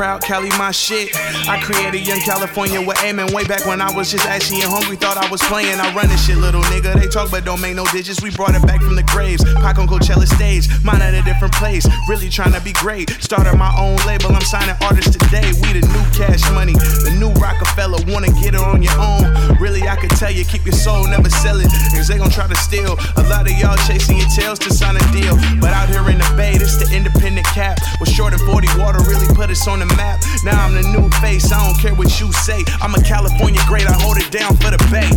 proud, Cali my shit. I created Young California with aiming way back when I was just ashy and hungry. Thought I was playing. I run this shit, little nigga. They talk, but don't make no digits. We brought it back from the graves. Pac on Coachella stage, mine at a different place. Really trying to be great. Started my own label. I'm signing artists today. We the new cash money, the new Rockefeller. Wanna get it on your own? Really, I could tell you, keep your soul, never sell it. Cause they gon' try to steal. A lot of y'all chasing your tails to sign a deal. But out here in the bay, this the independent cap. Was short and 40 water really put us on the map. Now I'm the new face, I don't care what you say. I'm a California great, I hold it down for the bay.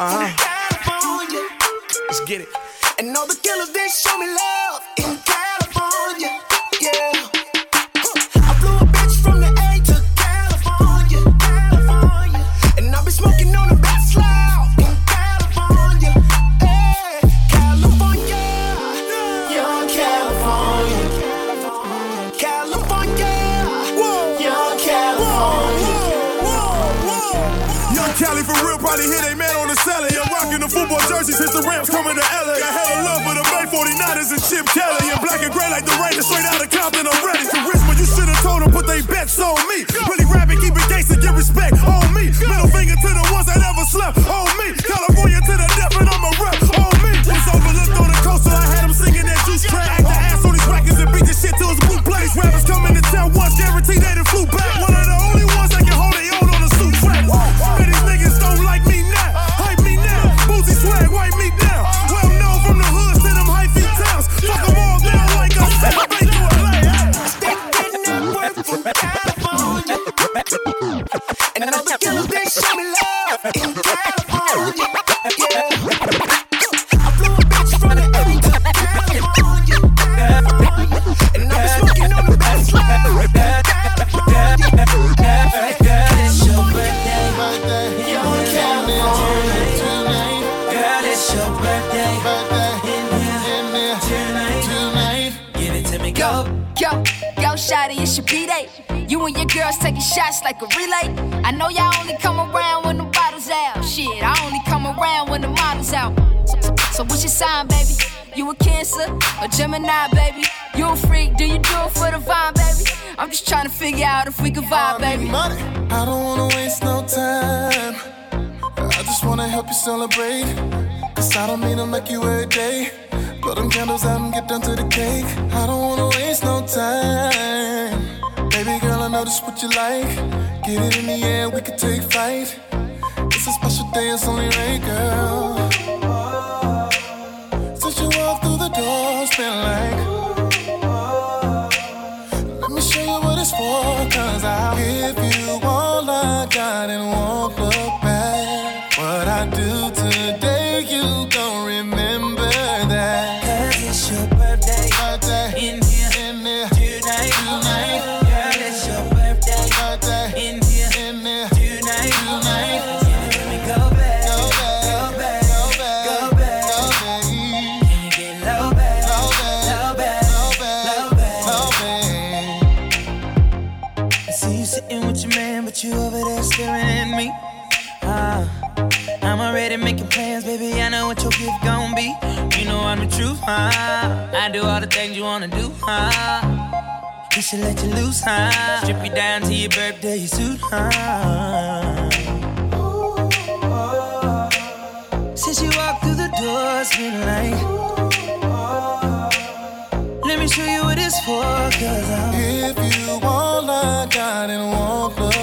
Uh-huh. Let's get it. And all the killers, they show me love I'm just trying to figure out if we can vibe, baby. I don't wanna waste no time. I just wanna help you celebrate. Cause I don't mean to make you every day. Blow them candles out and get down to the cake. I don't wanna waste no time. Baby girl, I know this what you like. Get it in the air, we can take flight. It's a special day, it's only right, girl. Since you walked through the door, it's been like. Got and you? Strip you down to your birthday suit, huh? Since you walked through the door, it's been like. Let me show you what it's for, cause I'm. If you all I got and won't look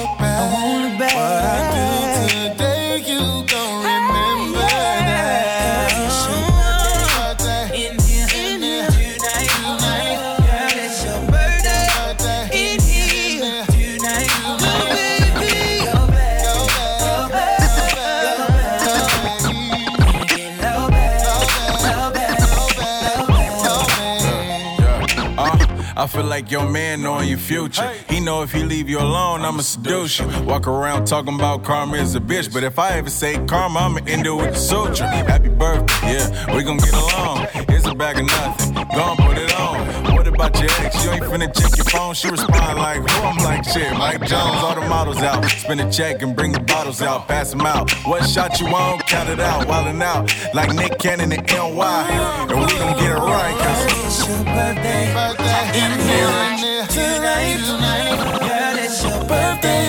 I feel like your man knowing your future. He know if he leave you alone, I'ma seduce you. Walk around talking about karma is a bitch, but if I ever say karma, I'ma end it with a suture. Happy birthday, yeah, we gon' get along. It's a bag of nothing, gon' put it on about your ex. You ain't finna check your phone. She respond like, who? I'm like, shit, Mike Jones. All the models out. Spend a check and bring the bottles out. Pass them out. What shot you on? Count it out. Wildin' out. Like Nick Cannon and NY. And we gon' get it right. Cause it's your birthday. birthday. In here. Tonight. Tonight. Girl, it's your birthday.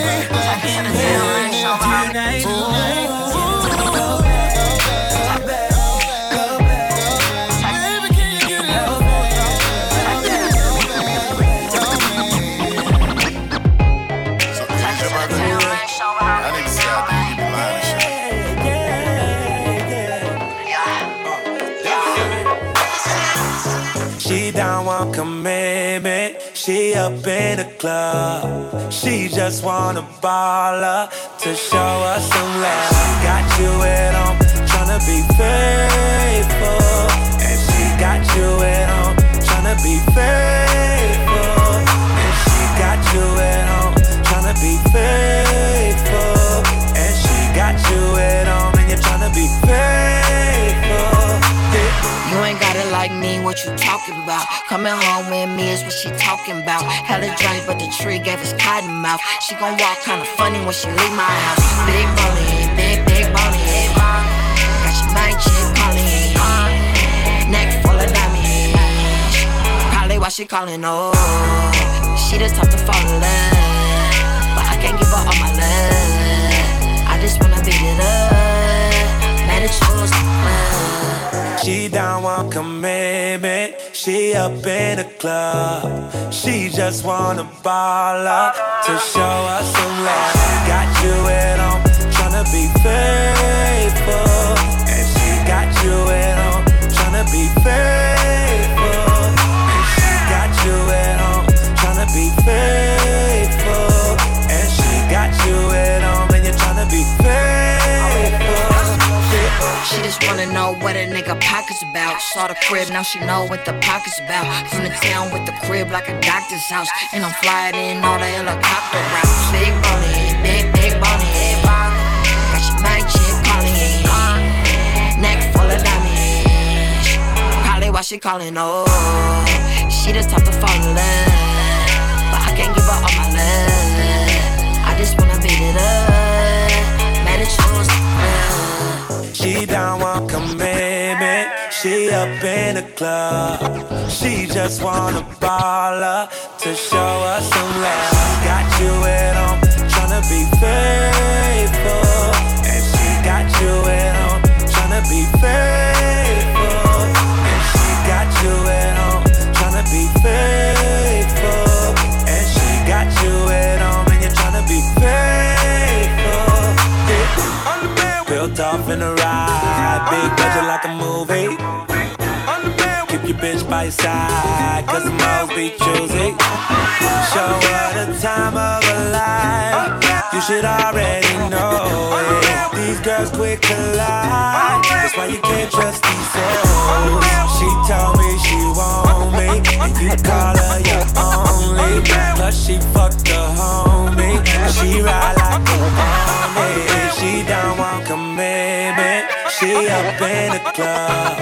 She up in the club. She just want a baller to show us some love. Got you at home, tryna be faithful. And she got you at home, tryna be faithful. And she got you at home, tryna be faithful. And she got you at home, and you're tryna be faithful. You ain't got it like me, what you talking about? Coming home with me is what she talking about. Hella drunk, but the tree gave us cotton mouth. She gon' walk kinda funny when she leave my house. Big boney, big, big boney. Got your mind chick calling. Neck full of diamonds. Probably why she calling, oh. She the type to fall in love. But I can't give her all my love. I just wanna beat it up. At yours, love. She don't want commitment. She up in the club. She just wanna ball up to show us some love. Got you at home, tryna be faithful. And she got you at home, tryna be faithful. And she got you at home, tryna be faithful. And she got you at home, and you're tryna be faithful. She just wanna know what a nigga pockets about. Saw the crib, now she know what the pockets about. From the town with the crib like a doctor's house. And I'm flying in all the helicopter routes. Big boney, big, big boney. Got your mic chick calling. Neck full of diamonds. Probably why she calling, oh. She the type to fall in love. But I can't give her all my love. I just wanna beat it up. Man, it's yours. Uh. She don't want commitment. She up in the club. She just want a baller to show us some love. Got you at home, tryna be faithful. And she got you at home, tryna be faithful. And she got you at home, tryna be faithful. Off in a ride, big budget like a movie. Bitch by your side, cause most be choosy. Show her the time of her life. You should already know it. These girls quick to lie. That's why you can't trust these souls. She told me she want me, and you call her your only. Plus she fucked the homie, she ride like a pony. She don't want commitment. She up in the club.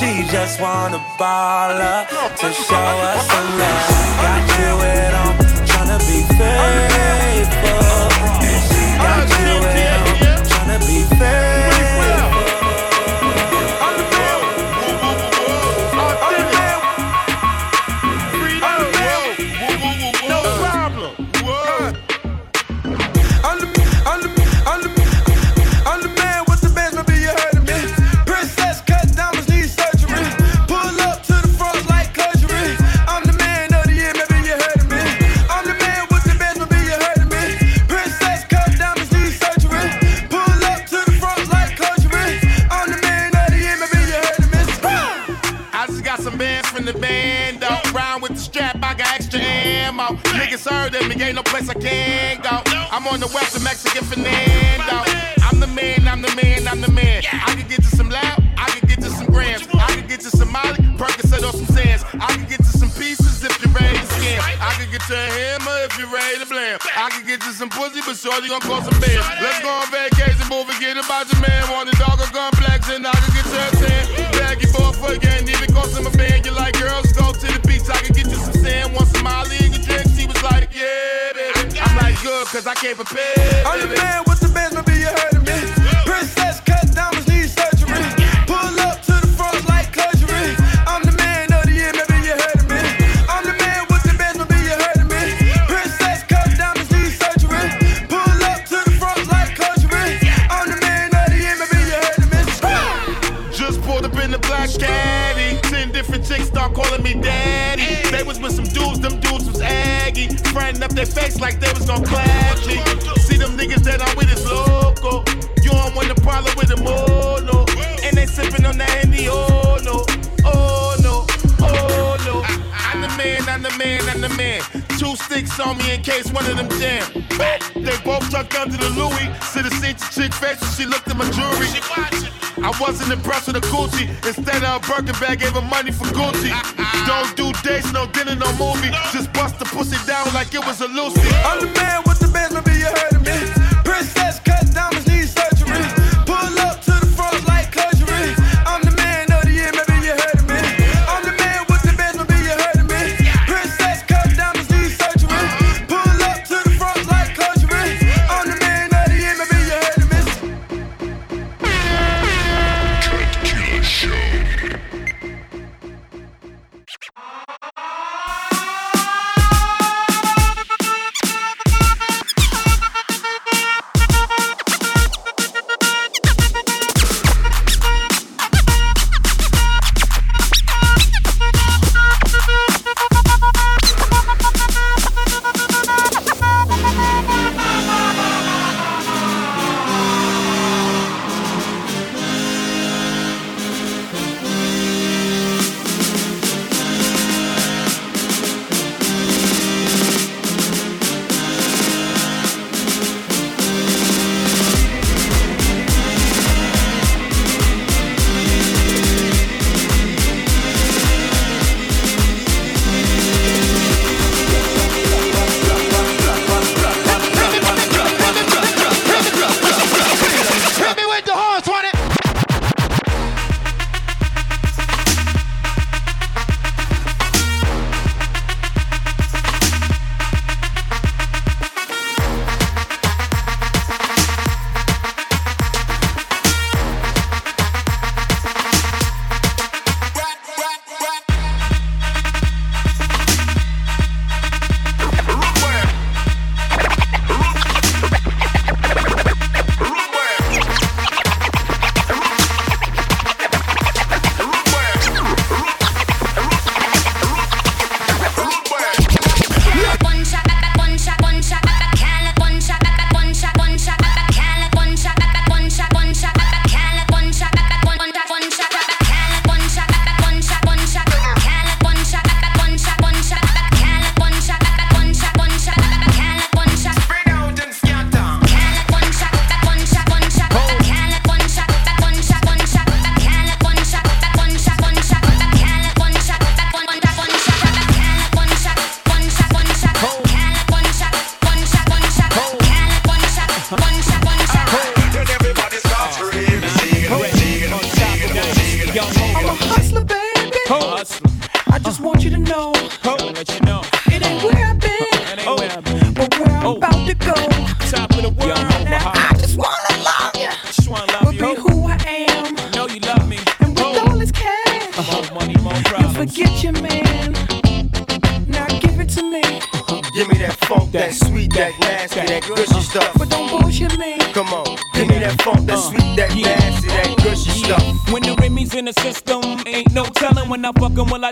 She just want a baller to show us some love. Got you at home, tryna be faithful. And she got you at home, tryna be faithful. Niggas heard me, ain't no place I can go. I'm on the west of Mexican Fernando. I'm the man, I'm the man, I'm the man. I can get to some loud, I can get to some grams. I can get to some Molly, Percocet or some sands. I can get to some pieces if you're ready to scam. I can get to a hammer if you're ready to blam. I can get to some pussy, but shorty gon' call some bands. Let's go on vacation, move and get about your man. Want a dog or gun flex, and I can get to a tan. Baggy boy for again, even cost him a band. You like girls, go to the beach, I can get you some sand. Want some Molly baby. I'm like, good, cause I can't prepare. I'm the man with the bands, maybe you heard of me. Princess cut frontin' up their face like they was gon' clap me. See them niggas that I'm with is local. You don't want the problem with them, oh no. And they sippin' on that Henny, oh no, oh no, oh no. I, am the man, I'm the man, I'm the man. Two sticks on me in case one of them jam. They both tucked under the Louis. See the seat to chick face, she looked at my jewelry. She watchin'. I wasn't impressed with a Gucci. Instead of a Birkin bag, gave her money for Gucci. Don't do dates, no dinner, no movie. Just bust the pussy down like it was a Lucy. I'm the man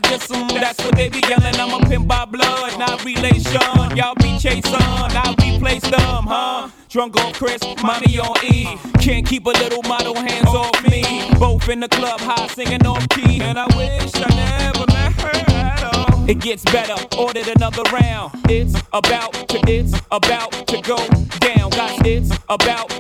I diss them. That's what they be yelling. I'm a pimp by blood, not relation. Y'all be chasing, I replace them, huh? Drunk on Cris, money on E. Can't keep a little model hands off me. Both in the club, high singing off key. And I wish I never met her at all. It gets better, ordered another round. It's about to, it's about to go down. Guys, it's about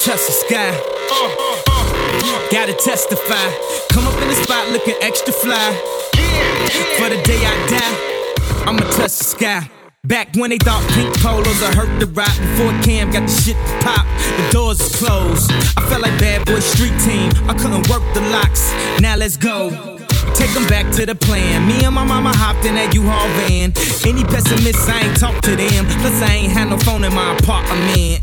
touch the sky. Gotta testify. Come up in the spot looking extra fly. For the day I die, I'ma touch the sky. Back when they thought pink polos would hurt the Roc Before Cam got the shit to pop, the doors is closed I felt like bad boy street team, I couldn't work the locks Now let's go Take them back to the plan. Me and my mama hopped in that U-Haul van. Any pessimists, I ain't talk to them. Plus, I ain't had no phone in my apartment.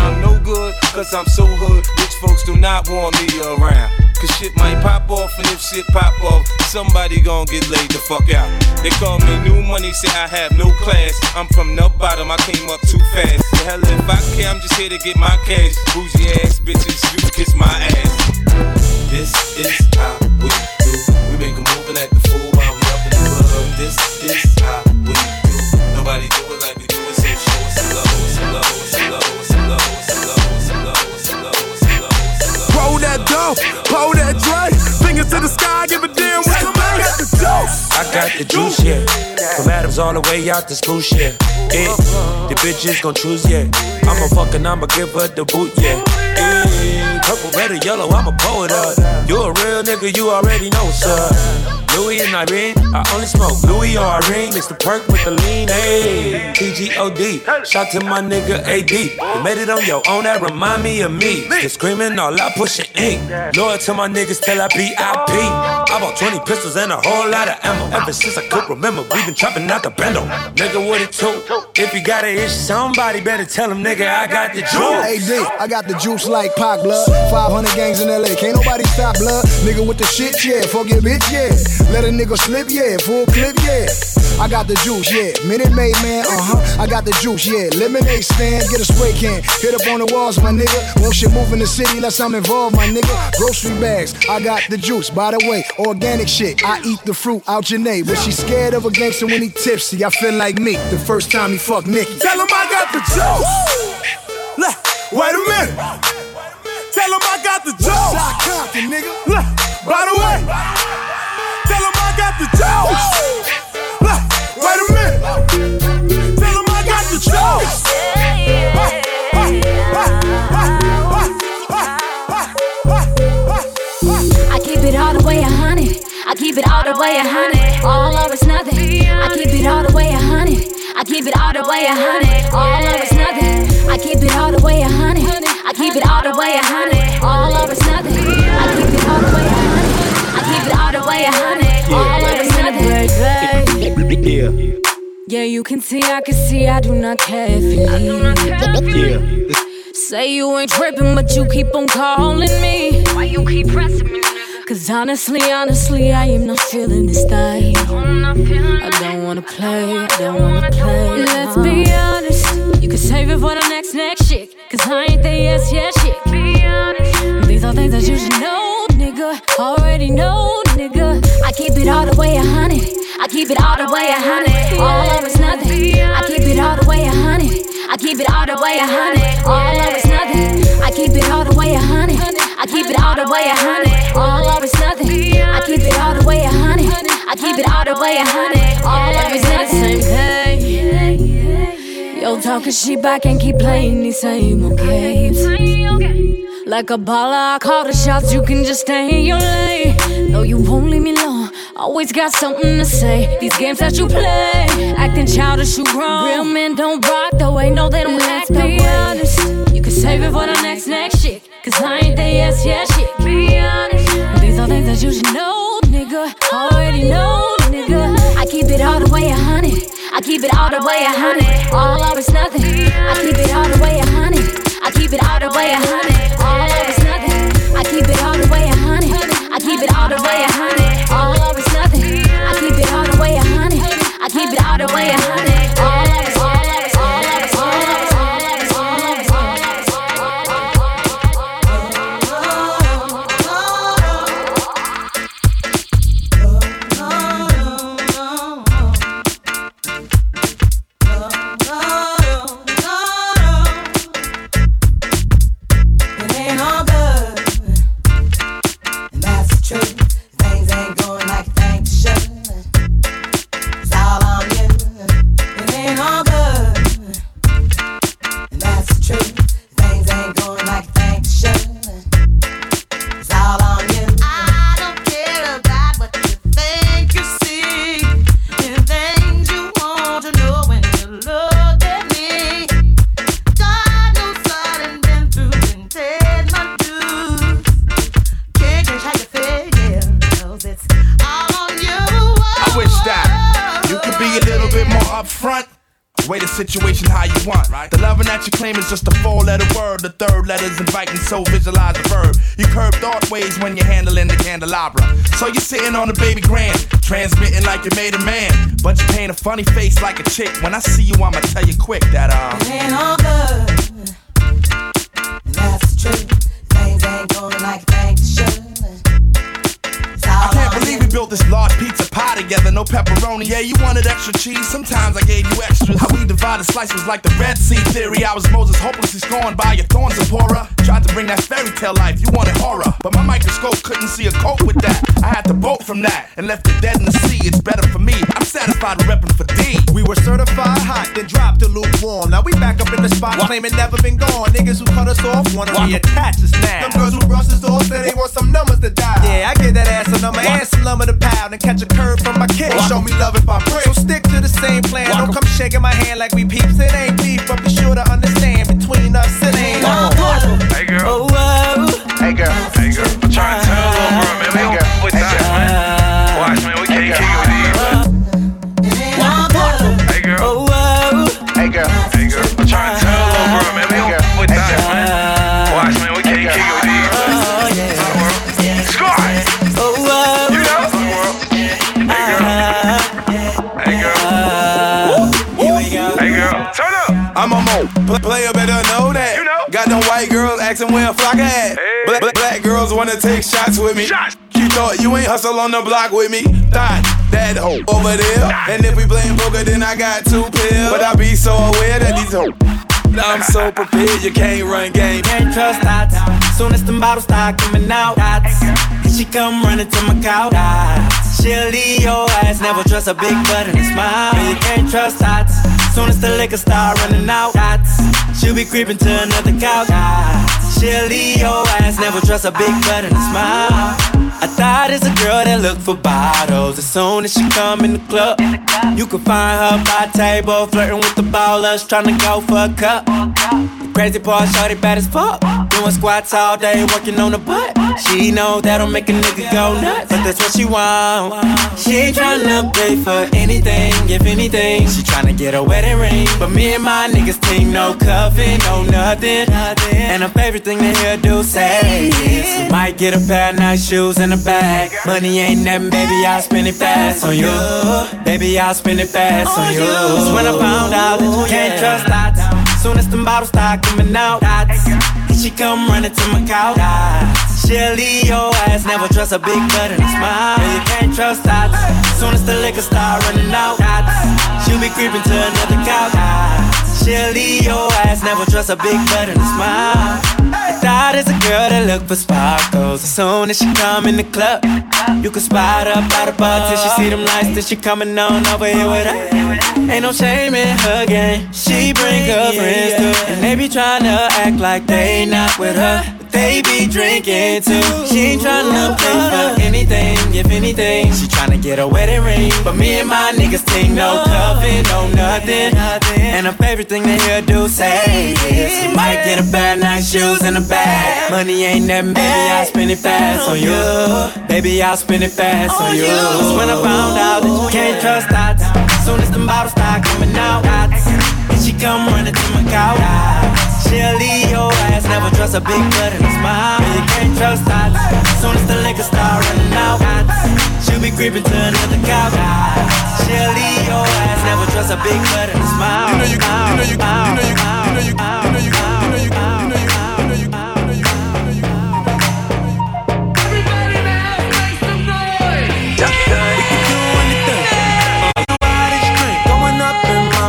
I'm no good, cause I'm so hood. Rich folks do not want me around. Cause shit might pop off, and if shit pop off, somebody gon' get laid the fuck out. They call me new money, say I have no class. I'm from the bottom, I came up too fast. The hell if I care, I'm just here to get my cash. Bougie ass bitches, you kiss my ass. This is how we do. We make a move and act the fool while we up in the club. This is how that dough, pull that Dre. Fingers to the sky, give a damn what you make. Got the juice. I got the juice, yeah. From Adams all the way out to school, yeah. Yeah, the bitches gon' choose, yeah. I'ma fuck and I'ma give her the boot, yeah. Yeah, purple, red, or yellow, I'ma pull it up. You a real nigga, you already know what's up. Louis and Irene, I only smoke Louis or Irene. It's the perk with the lean, ayy. TGOD, shout to my nigga AD. You made it on your own, that remind me of me. Just screaming all out, pushing ink. Loyal to my niggas till I BIP. I bought 20 pistols and a whole lot of ammo. Ever since I could remember, we been trapping out the bando. Nigga, what it took? If you got an issue, somebody better tell him, nigga, I got the juice. AD, I got the juice like Pac blood. 500 gangs in LA, can't nobody stop blood. Nigga with the shit, yeah. Fuck your bitch, yeah. Let a nigga slip, yeah. Full clip, yeah. I got the juice, yeah. Minute Maid, man, uh huh. I got the juice, yeah. Lemonade stand, get a spray can. Hit up on the walls, my nigga. Won't shit move in the city unless I'm involved, my nigga. Grocery bags, I got the juice. By the way, organic shit. I eat the fruit out Janae. But she scared of a gangster when he tipsy. I feel like me the first time he fucked Nicki. Tell him I got the juice. Look, wait a minute. Tell him I got the juice. Shot Compton, nigga. Look, by the way, the. Look, wait a minute. Tell him I got the ah, I keep it all the way a hundred. I keep it all the way a hundred. All or it's nothing. I keep it all the way a hundred. I keep it all the way a hundred. All or it's nothing. I keep it all the way a hundred. I keep it all the way a hundred. All or it's nothing. I keep it all the way a hundred. I keep it all the way a hundred. It's nothing. Yeah. Yeah, you can see, I can see, I do not care if you leave. Yeah. Say you ain't tripping, but you keep on calling me. Why you keep pressing me? Cause honestly, honestly, I am not feeling this thing. I don't wanna play, I don't wanna play. Let's be honest, you can save it for the next, next shit. Cause I ain't the yes, yes shit. Be honest. These are things that you should know, nigga. Already know, nigga. I keep it all the way a hundred. I keep it all the way a hundred. All of it's nothing. I keep it all the way a hundred. I keep it all the way a hundred. All of it's nothing. I keep it all the way a hundred. I keep it all the way a hundred. All of it's nothing. I keep it all the way a hundred. I keep it all the way a hundred. All of it's nothing. Yo, talking shit, I can't keep playing these same old games. Like a baller, I call the shots, you can just stay in your lane. No, you won't leave me alone. Always got something to say. These games that you play, acting childish, you grown. Real men don't rock the way, no, they don't act that way. honest, you can save it for the next, next shit. Cause I ain't the yes, yes shit. Be honest, these are things that you should know, nigga. Already know, nigga. I keep it all the way a hundred. I keep it all the way a hundred. All of it's nothing. I keep it all the way a hundred. I keep it all the way a hundred. All of it's nothing. I keep it all the way a hundred. I keep it all the way a hundred. All of it's nothing. I keep it all the way a hundred. I keep it all the way a hundred. Funny face like a chick. When I see you, I'ma tell you quick that, uh. It ain't all good, and that's the truth. Things ain't going like they should. I can't believe we built this large pizza pie together, no pepperoni. Yeah, you wanted extra cheese, sometimes we divided slice was like the Red Sea theory. I was Moses, hopelessly scorned by your thorns and Zipporah. Tried to bring that fairy tale life, you wanted horror. But my microscope couldn't see a cope with that. I had to bolt from that and left it dead in the sea. It's better for me. I'm satisfied with repping for D. We were certified hot, then dropped to lukewarm. Now we back up in the spot, claiming never been gone. Niggas who cut us off wanna reattach us now. Them girls who brush us off say they want some numbers to die. Yeah, I get that ass a number and some lumber to pound and catch a curve from my kid. Show me love if I break. So stick the same plan. Don't come shaking my hand like we peeps. It ain't beef, but be sure to understand between us it ain't. Hey girl. Oh, I'm a mo. Pl- player better know that. You know. Got them white girls asking where a flock at. Black, black, black girls wanna take shots with me. You thought you ain't hustle on the block with me. Thought that hoe over there. And if we playing poker, then I got two pills. But I be so aware that these hoes. I'm so prepared, you can't run game. Can't trust that. Soon as the bottles start coming out, that's she come running to my couch. That's she'll leave your ass. Never trust a big butt and a smile. You can't trust that. Soon as the liquor start running out, that's she'll be creeping to another couch. That's she'll leave your ass. Never trust a big butt and a smile. I thought it's a girl that look for bottles. As soon as she come in the club, you can find her by table, flirting with the ballers, trying to go for a cup. The crazy part, shorty bad as fuck. Doing squats all day, working on the butt. She know that'll make a nigga go nuts, but that's what she want. She ain't tryna pay for anything, if anything. She tryna get a wedding ring. But me and my niggas think no cuffing, no nothing. And her favorite thing to hear do say is, might get a pair of nice shoes and a bag. Money ain't nothing, baby, I'll spend it fast on you. Baby, I'll spend it fast on you. Cause when I found out that you can't trust dots, soon as them bottles start coming out, dots, she come running to my couch. She'll leave your ass, never trust a big butt and a smile. Yeah, you can't trust dots. Soon as the liquor start running out, dots, she'll be creeping to another couch. She'll leave your ass, never trust a big butt and a smile. That is a girl that look for sparkles. As soon as she come in the club, you can spot her by the bar till she see them lights. Then she coming on over here with her. Ain't no shame in her game. She bring her friends too, and they be trying to act like they not with her. but They be drinking too. She ain't tryna pay for anything, if anything. She tryna get a wedding ring. But me and my niggas think no cuffing, no nothing. And her favorite thing to hear do say is You might get a pair of nice shoes in a bag. Money ain't nothing, baby, I'll spend it fast on you. Baby, I'll spend it fast on you. Cause when I found out that you can't trust dots, soon as the bottles start coming out, and she come running to my couch. She'll leave your ass, never trust a big butt and a smile. You can't trust dots, soon as the liquor start running out, she'll be creeping to another couch. She'll leave your ass, never trust a big butt and a smile. You know you, you know you, you know you, you know you,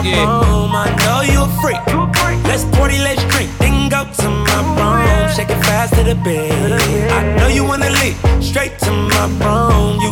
my room, I know you a freak. Let's party, let's drink, then go to my room. Shake it fast to the bed. I know you wanna leave, straight to my room. You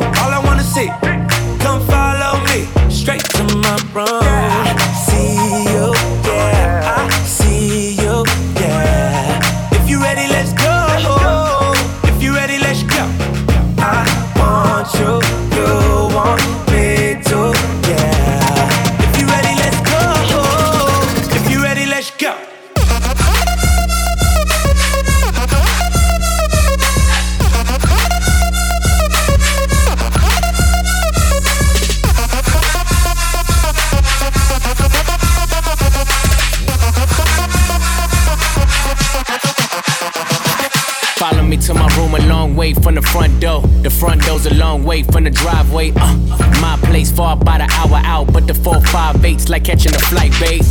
the driveway. Uh, my place far by the hour out, but the 458's like catching a flight, babe.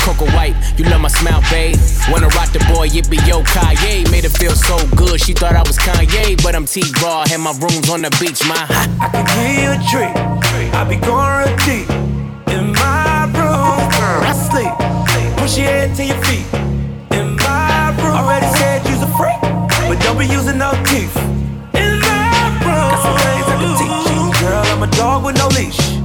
Coco White, you love my smile, babe. Wanna rock the boy, it be yo Kanye. Made her feel so good, she thought I was Kanye, but I'm T Raw, and my room's on the beach, my. I can give you a treat. I be going real deep in my room. I sleep. Push your head to your feet. In my room. Already said you's a freak, but don't be using no teeth. I'm a dog with no leash.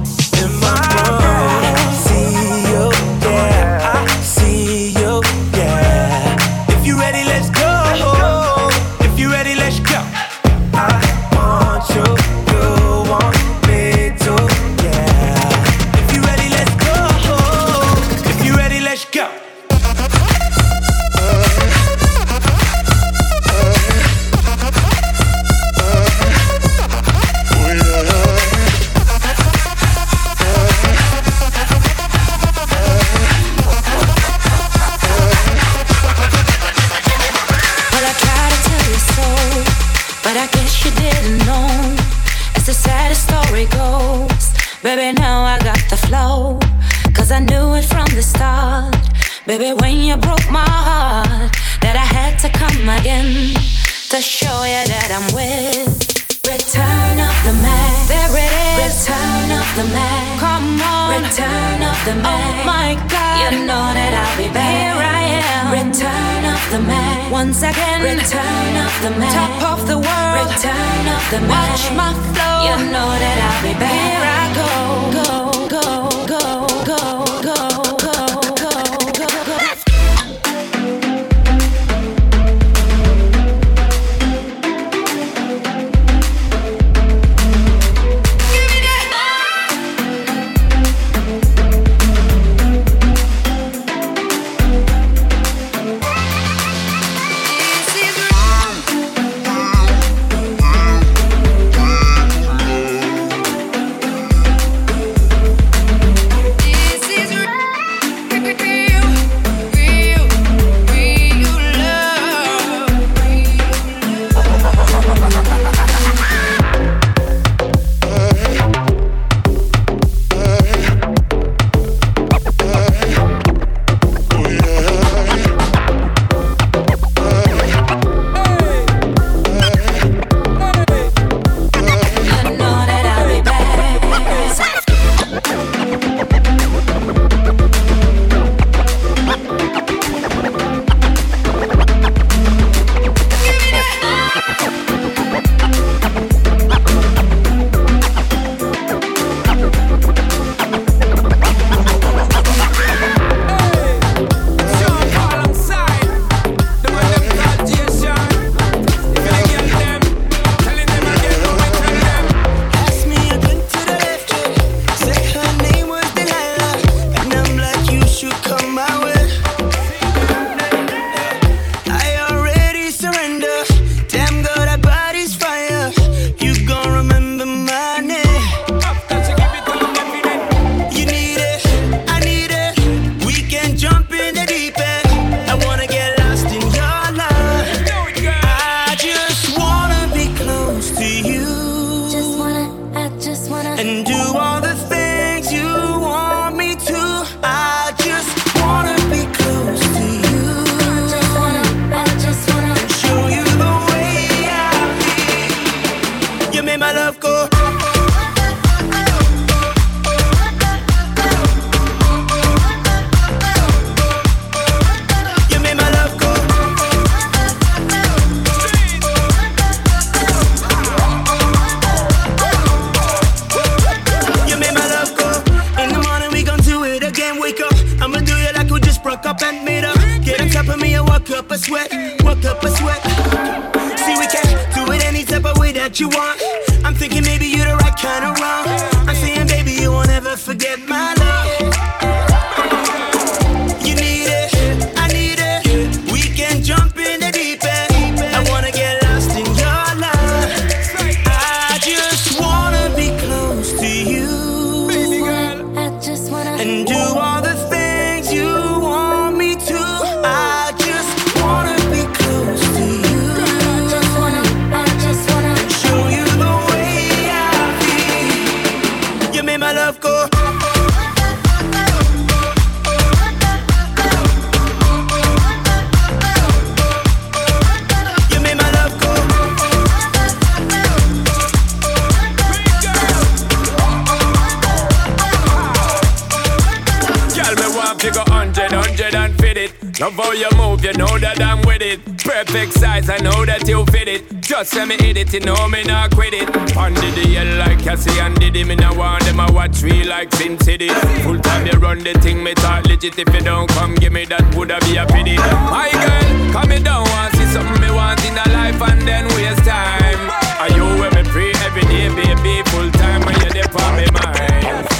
Love how you move, you know that I'm with it. Perfect size, I know that you fit it. Just let me hit it, you know me not quit it. Under the yell like Cassie and Diddy, me now want them I watch me like Sin City. Full time you run the thing, me talk legit. If you don't come, give me that, woulda be a pity. My girl, come me down, want see something me want in a life and then waste time. Are you with me free every day, baby? Full time when you're there for me, mind.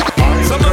Some of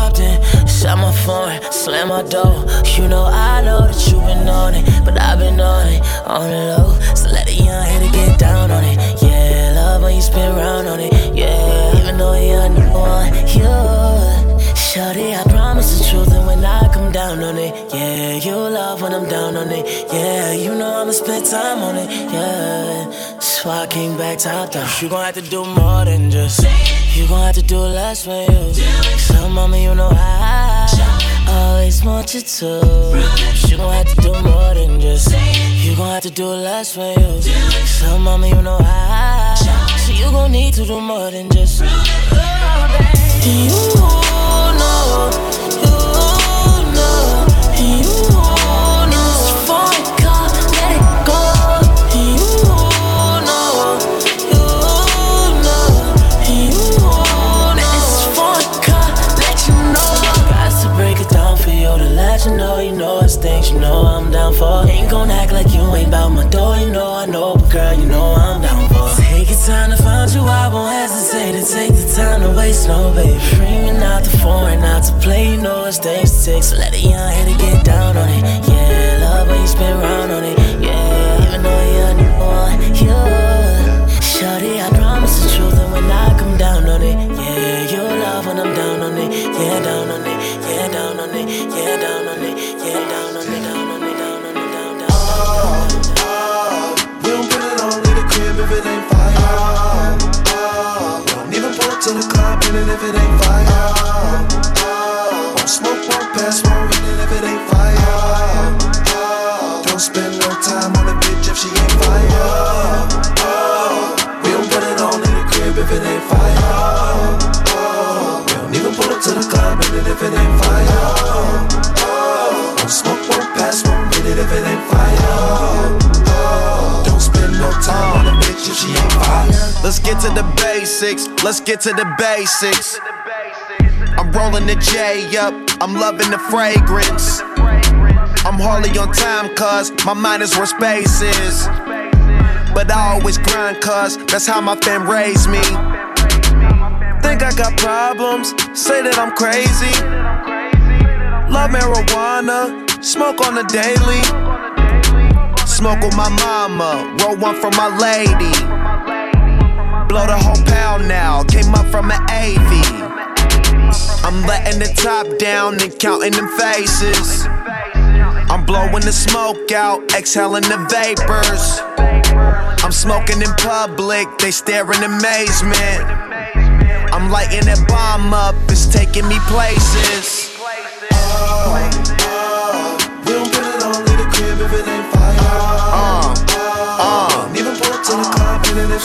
shut my phone, slam my door. You know, I know that you been on it, but I've been on it, on the low. So let a young hater get down on it. Yeah, love when you spin round on it. Yeah, even though you're number one, you. Shorty, I promise the truth, and when I come down on it, yeah, you love when I'm down on it, yeah, you know I'ma spend time on it, yeah. So I came back top down. You gon' have to do more than just. You gon' have to do less for you. So, mama, you know I always want you to. You gon' have to do more than just. You gon' have to do less for you. So, mama, you know I. So you gon' need to do more than just. Oh, you you know. You know it's things you know I'm down for. Ain't gon' act like you ain't bout my door. You know I know, but girl, you know I'm down for. Take your time to find you. I won't hesitate to take the time to waste no baby. Ringing out the and out to play. You know it's things take. So let a young hater get down on it. Yeah, love when you spin round on it. Yeah, even though you're number one, you. Shorty, I promise the truth, and when I come down on it, yeah, you love when I'm down on it, yeah, down on it, on it, yeah, down on it, yeah, down on it, down on it, down on it, down, down. We don't put it on in the crib if it ain't fire. We don't even pull up to the club in it if it ain't fire. Won't smoke, won't pass, won't read it if it ain't fire. Don't spend no time on a bitch if she ain't fire. We don't put it on in the crib if it ain't fire. We don't even pull up to the club in it if it ain't fire. Smoke, won't pass. Don't spend no time she ain't. Let's get to the basics. Let's get to the basics. I'm rolling the J up. I'm loving the fragrance. I'm hardly on time, cuz my mind is where space is. But I always grind, cuz that's how my fam raised me. Think I got problems, say that I'm crazy. Love marijuana, smoke on the daily. Smoke with my mama, roll one for my lady. Blow the whole pound now, came up from an AV. I'm letting the top down and counting them faces. I'm blowing the smoke out, exhaling the vapors. I'm smoking in public, they stare in amazement. I'm lighting that bomb up, it's taking me places.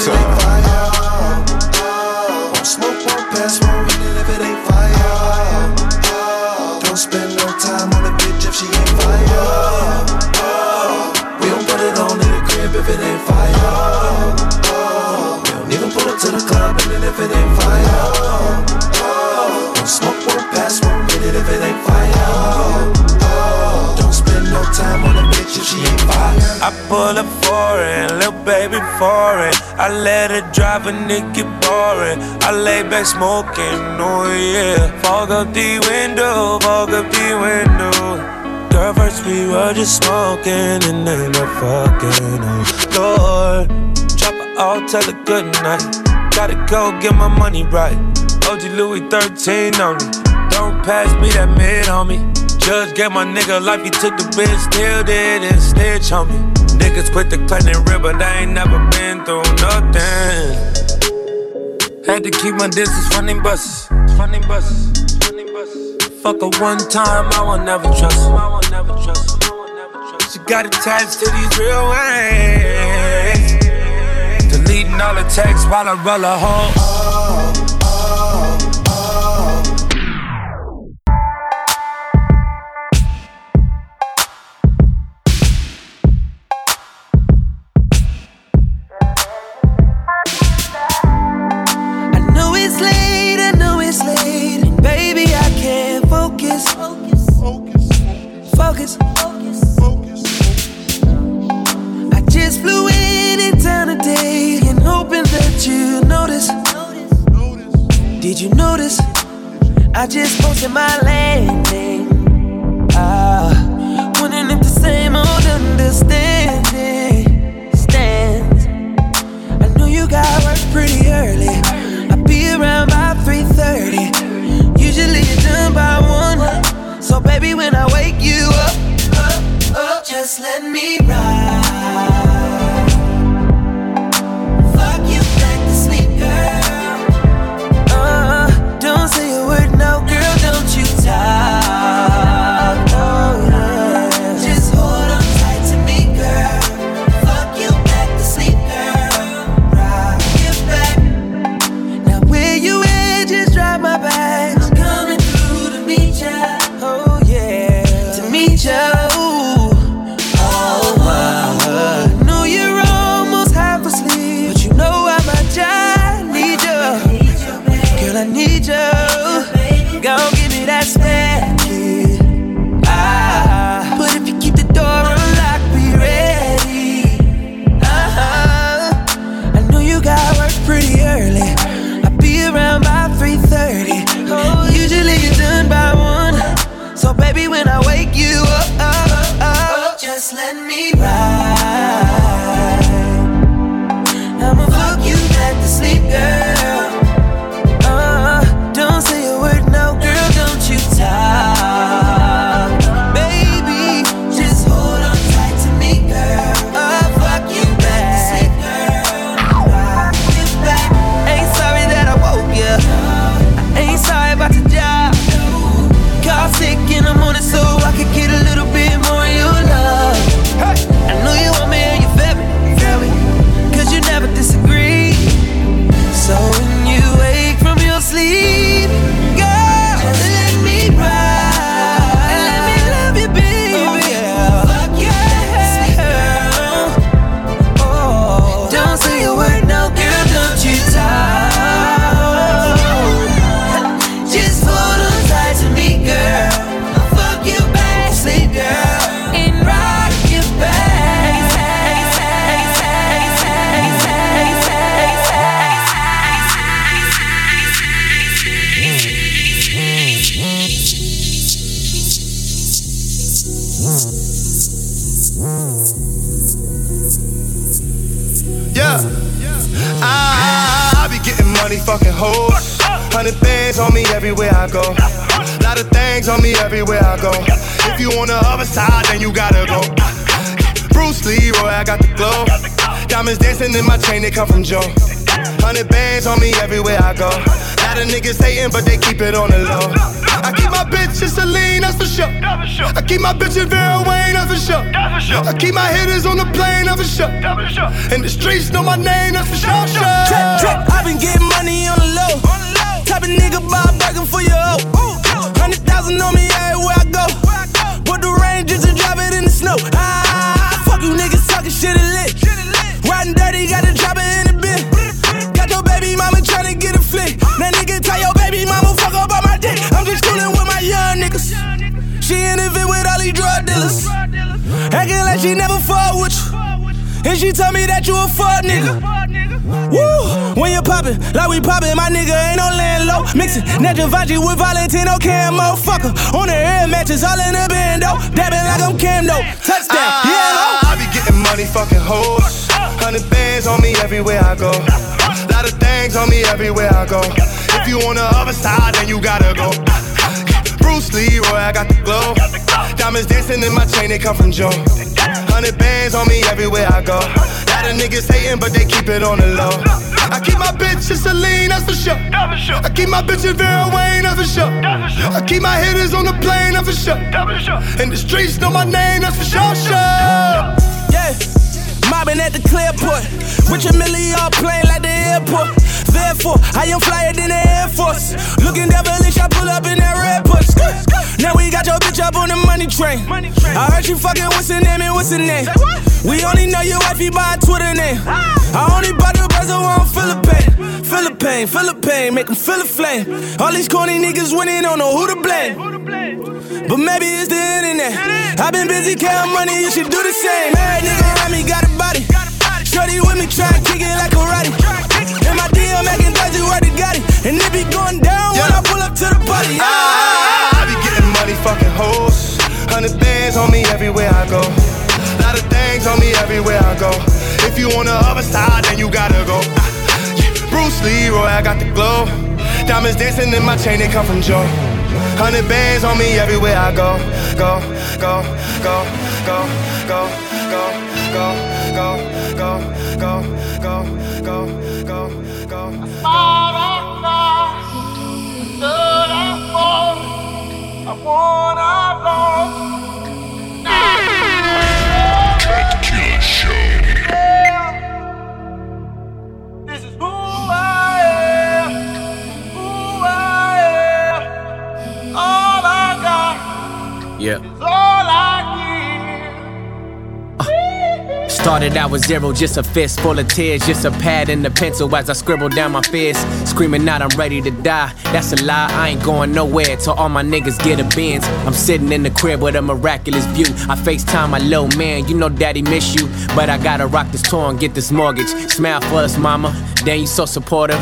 It ain't fire. Won't smoke, won't pass, won't it if it ain't fire. Don't spend no time on a bitch if she ain't fire. We don't put it on in the crib if it ain't fire. We don't even pull up to the club in it if it ain't fire. Won't smoke, won't pass, won't it if it ain't fire. Don't spend no time on bitch if she ain't fire. I pull up foreign, little baby foreign. I let her drive and it nigga boring. I lay back smoking, oh yeah. Fog up the window, fog up the window. Girl, first we were just smoking and then no fucking, oh Lord. Drop her off, tell her good night. Gotta go get my money right. OG Louis 13 on me. Don't pass me that mid me. Judge gave my nigga life, he took the bitch, still didn't snitch on me. Niggas quit the cutting rip, but they ain't never been through nothing. Had to keep my distance. Running buses, running buses, buses. Fuck her one time, I will never trust her. I will never trust her. She got attached to these real ways. Deleting all the texts while I roll a hole. Focus. I just flew in in town today and hoping that you notice. Did you notice? I just posted my landing. Ah, wondering if the same old understanding stands. I know you got work pretty early. I'll be around by 3:30. Usually you're done by one. Streets know my name, that's for sure. Trip, trip, i been getting money on the low. Type of nigga buy a for your hoe. Hundred thousand on me everywhere I go. Put the Rangers and drive it in the snow. Ah, fuck you niggas talking shit and lit. Riding dirty, got the chopper in the bin. Got your baby mama tryna get a flick. That nigga tell your baby mama fuck up on my dick. I'm just coolin' with my young niggas. She in the fit with all these drug dealers. Acting like she never fought with you. And she told me that you a fuck nigga. Woo! When you poppin', like we poppin', my nigga ain't no land low. Mixin' Giovanni with Valentino camo. Fucker on the air matches, all in the bando. Dabbing like I'm Camdo. Touchdown, ah, yeah. I be getting money, fucking hoes. Hundred bands on me everywhere I go. Lot of things on me everywhere I go. If you on the other side, then you gotta go. Bruce Leroy, I got the glow. Diamonds dancing in my chain, they come from Joe. Hundred bands on me everywhere I go. Lot of niggas hating, but they keep it on the low. I keep my bitch in Celine, that's for sure. I keep my bitches Vera Wang, that's for sure. I keep my hitters on the plane, that's for sure. And the streets know my name, that's for sure. sure. Yeah. Mobbing at the clearport. Rich and Millie all playing like the airport. Therefore, I am flyer than the Air Force. Looking devilish, I pull up in that red push. Now we got your bitch up on the money train. I heard you fucking what's her name and what's her name. We only know your wifey by a Twitter name. I only bought the brother on Philipp Plein. Philippine, Philipp Plein, make 'em feel a flame. All these corny niggas winning, don't know who to blame. But maybe it's the internet. I've been busy counting money, you should do the same. Every nigga around me got a body. Shorty with me, try and kick it like karate. And it be going down when I pull up to the party. I, I be getting money, fucking hoes. Hundred bands on me everywhere I go. Lot of things on me everywhere I go. If you on the other side, then you gotta go. Ah, yeah. Bruce Leroy, I got the glow. Diamonds dancing in my chain, they come from Joe. Hundred bands on me everywhere I go. Go, go, go, go, go, go, go, go, go, go, go, go, go, go. I wanna go. Yeah. Started out with zero, just a fist full of tears, just a pad and a pencil as I scribble down my fears. Screaming out, I'm ready to die. That's a lie, I ain't going nowhere till all my niggas get a Benz. I'm sitting in the crib with a miraculous view. I FaceTime my little man, you know daddy miss you. But I gotta rock this tour and get this mortgage. Smile for us, mama. Damn, you so supportive.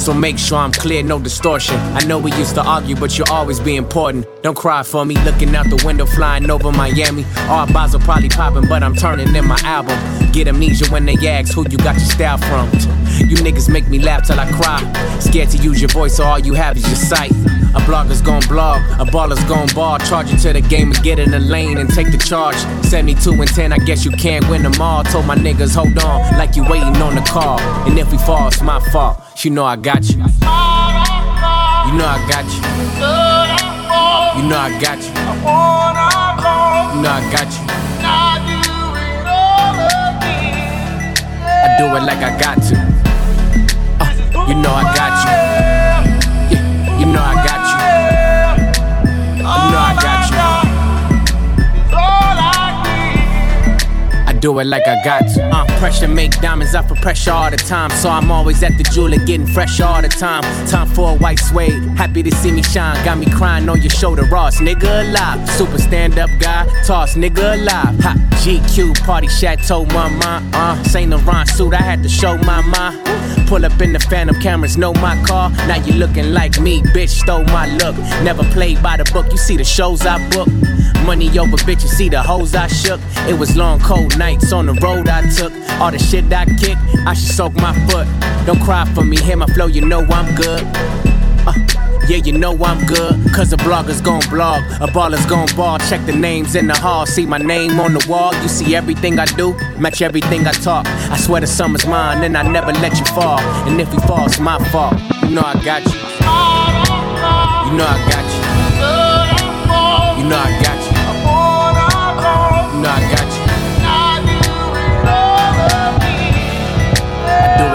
So make sure I'm clear, no distortion. I know we used to argue, but you'll always be important. Don't cry for me, looking out the window, flying over Miami. All bars are probably popping, but I'm turning in my album. Get amnesia when they ask who you got your style from. You niggas make me laugh till I cry. Scared to use your voice, so all you have is your sight. A blogger's gon' blog, a baller's gon' ball. Charge it to the game and get in the lane and take the charge. 72 and 10, I guess you can't win them all. Told my niggas, hold on, like you waiting on the call. And if we fall, it's my fault. You know I got you. You know I got you. You know I got you. You know I got you. I do it like I got to. Uh, you know I got you. Do it like I got to. Uh, pressure make diamonds up for pressure all the time. So I'm always at the jeweler getting fresh all the time. Time for a white suede. Happy to see me shine. Got me crying on your shoulder. Ross, nigga alive. Super stand up guy. Toss, nigga alive. Ha, GQ party chateau, mama. Uh, Saint Laurent suit. I had to show my ma. Pull up in the phantom cameras, know my car. Now you looking like me, bitch. Stole my look. Never played by the book. You see the shows I book. Money over bitches, see the hoes I shook. It was long, cold nights on the road I took. All the shit I kicked, I should soak my foot. Don't cry for me, hear my flow, you know I'm good. Yeah, you know I'm good. Cause a blogger's gon' blog, a baller's gon' ball. Check the names in the hall, see my name on the wall. You see everything I do, match everything I talk. I swear the summer's mine, and I never let you fall. And if we fall, it's my fault. You know I got you. You know I got you. You know I got you. You know I got you. I do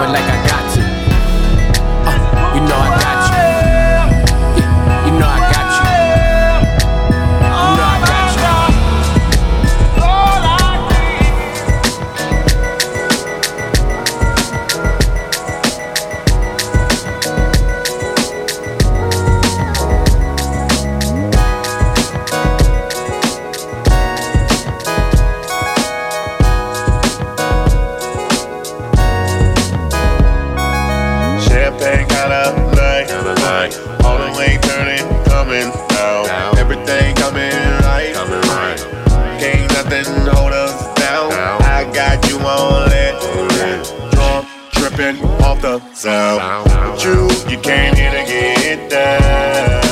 tripping off the sound. You, you came here to get down.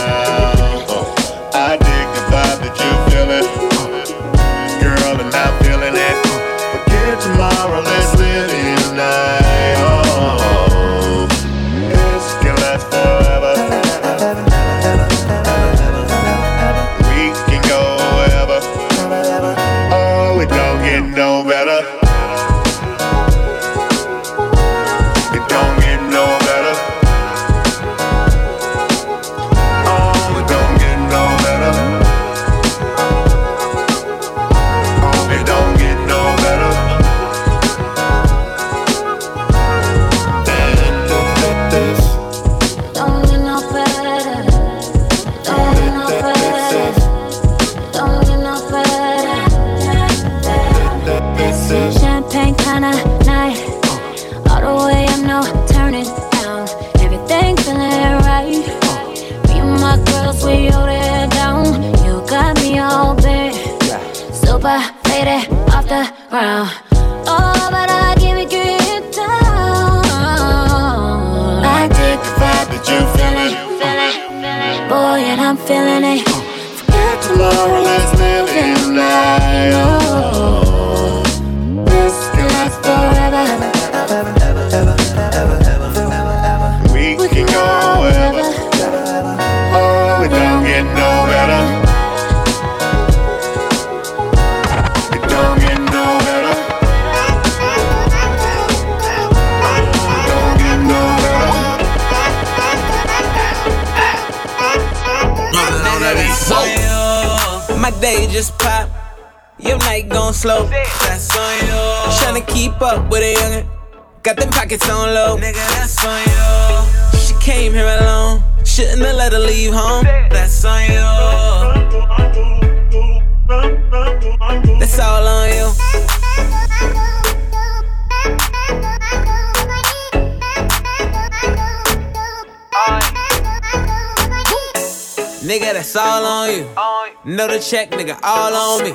Know the check, nigga, all on me.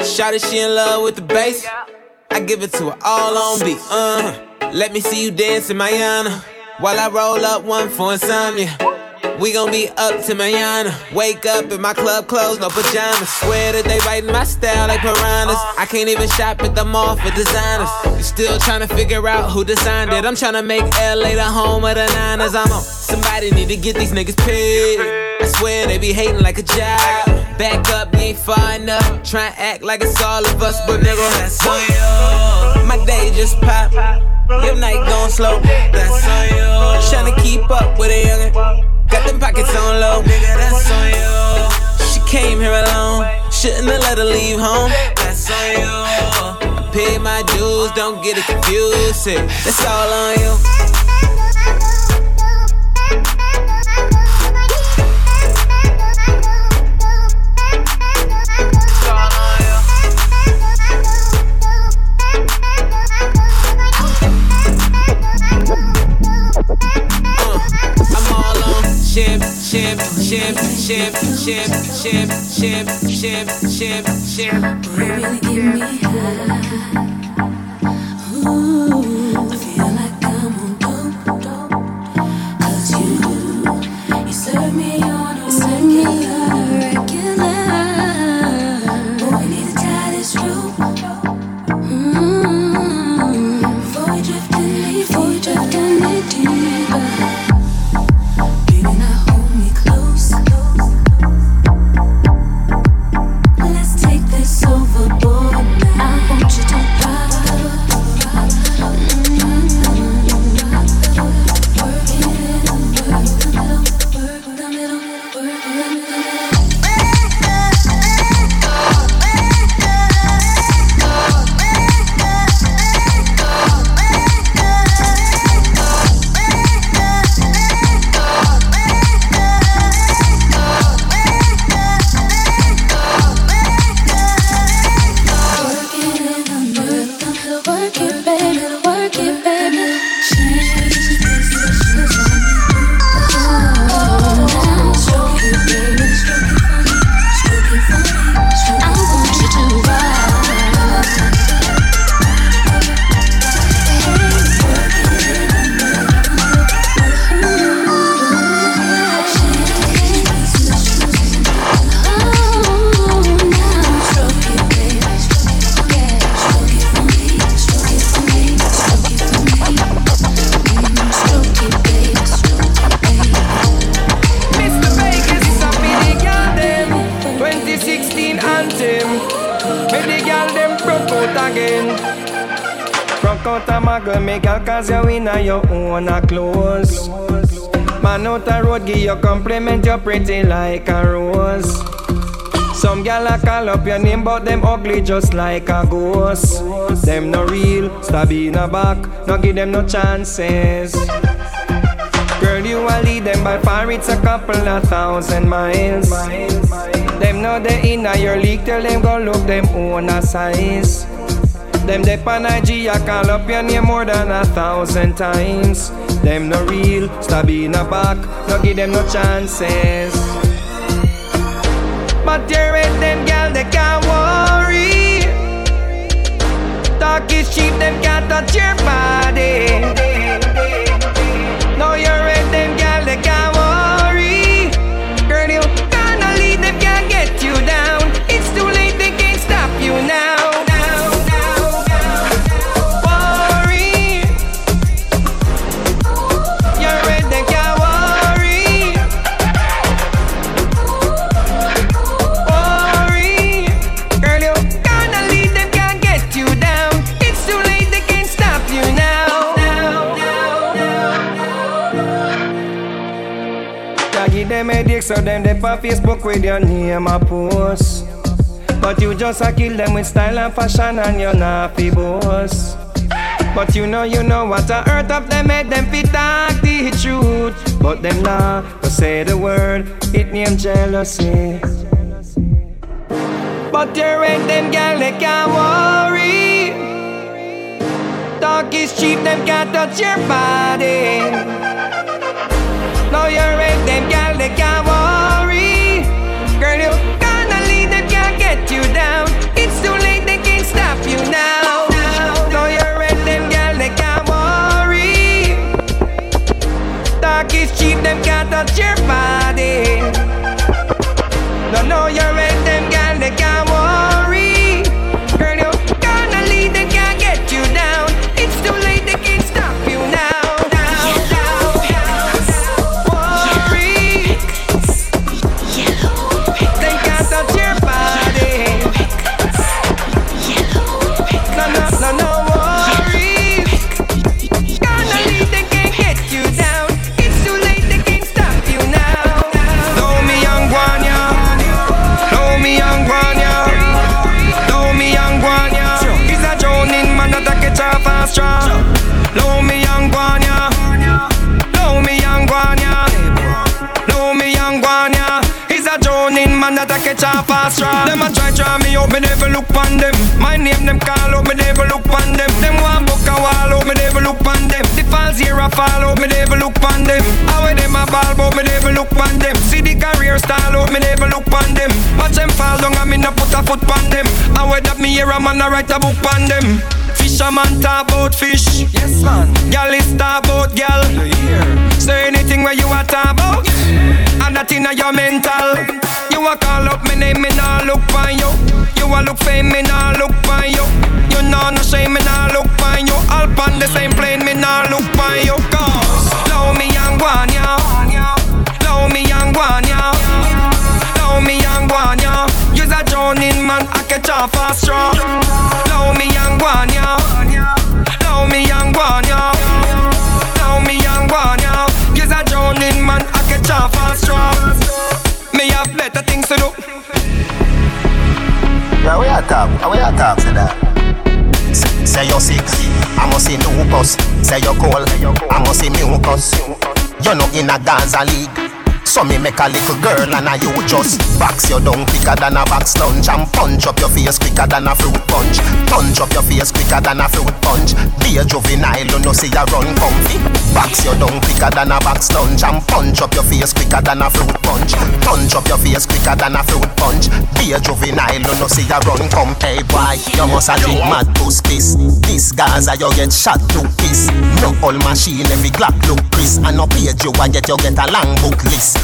Shawty, she in love with the bass. I give it to her all on beat. Uh, let me see you dance in Mayana. While I roll up one for insomnia. We gon' be up to Mayana. Wake up in my club clothes, no pajamas. Swear that they writing my style like piranhas. I can't even shop at the mall for designers. You still trying to figure out who designed it. I'm trying to make LA the home of the Niners. I'm on. Somebody need to get these niggas paid. I swear they be hating like a job. Back up, you ain't far enough. Try and act like it's all of us, but nigga, that's on you. My day just pop. Your night gon' slow. That's on you. Tryna keep up with a youngin'. Got them pockets on low. Nigga, that's on you. She came here alone. Shouldn't have let her leave home. That's on you. I paid my dues, don't get it confused. That's all on you. ship, ship, ship, ship, ship, ship, ship, ship. Really give me high. Ooh, feel like I'm on dope, you, you serve me on a regular. Them no real, stab in a back, no give them no chances. Girl, you a lead them by far, it's a couple of thousand miles. Them know they inna your league, tell them go look them own a size. Them dep on IG, I call up your name more than a thousand times. Them no real, stab in a back, no give them no chances. But you're with them, girl, they can't worry. Talk is cheap, them can't touch your body. Know you're so them they on Facebook with your name a post. But you just a kill them with style and fashion and you're not boss. But you know, you know what a earth of them made them fit talk the truth. But them nah to say the word, it name jealousy. But you rent them gal, they can't worry. Talk is cheap, them can't touch your body. Now you rent them gal, they can't touch your body. No, no, you a fast. Them a try try me out, me never look on them. My name them call out, me never look on them. Them want book a wall out, me never look on them. The falls here a fall out, me never look on them. How them a ball, but me never look on them. See the career style out, me never look on them. Watch them fall down and me no put a foot on them. How that me hear a man a write a book on them. Fisherman talk about fish. Yes, man. Gal is talk about gal. Say anything where you a talk about. And that inna your mental. You a call up me name, me nah look for you. You a look fame, me nah look for you. You know no shame, me nah look for you. All on the same plane, me nah look for you. Cause love me young one, yeah. Love me young one, yeah. Love me young one, yeah. You's a drowning man, I catch a fast straw. Love me young one, yeah. Love me young one, yeah. Yeah, we are top. We are top to that. Say you're sick, I must see lupus. Say you're cold, I must see mucus. You're not in a Gaza league. So me make a little girl and a you just box you down quicker than a box lunch and punch up your face quicker than a fruit punch. Punch up your face quicker than a fruit punch. Be a juvenile, you know see you run comfy. Box you down quicker than a box lunch and punch up your face quicker than a fruit punch. Punch up your face quicker than a fruit punch. Be a juvenile, you know see you run come. Hey boy, you must a drink mad puss piss. This Gaza you get shot to piss. No all machine every Glock look Chris and no page you and yet you get a long book list.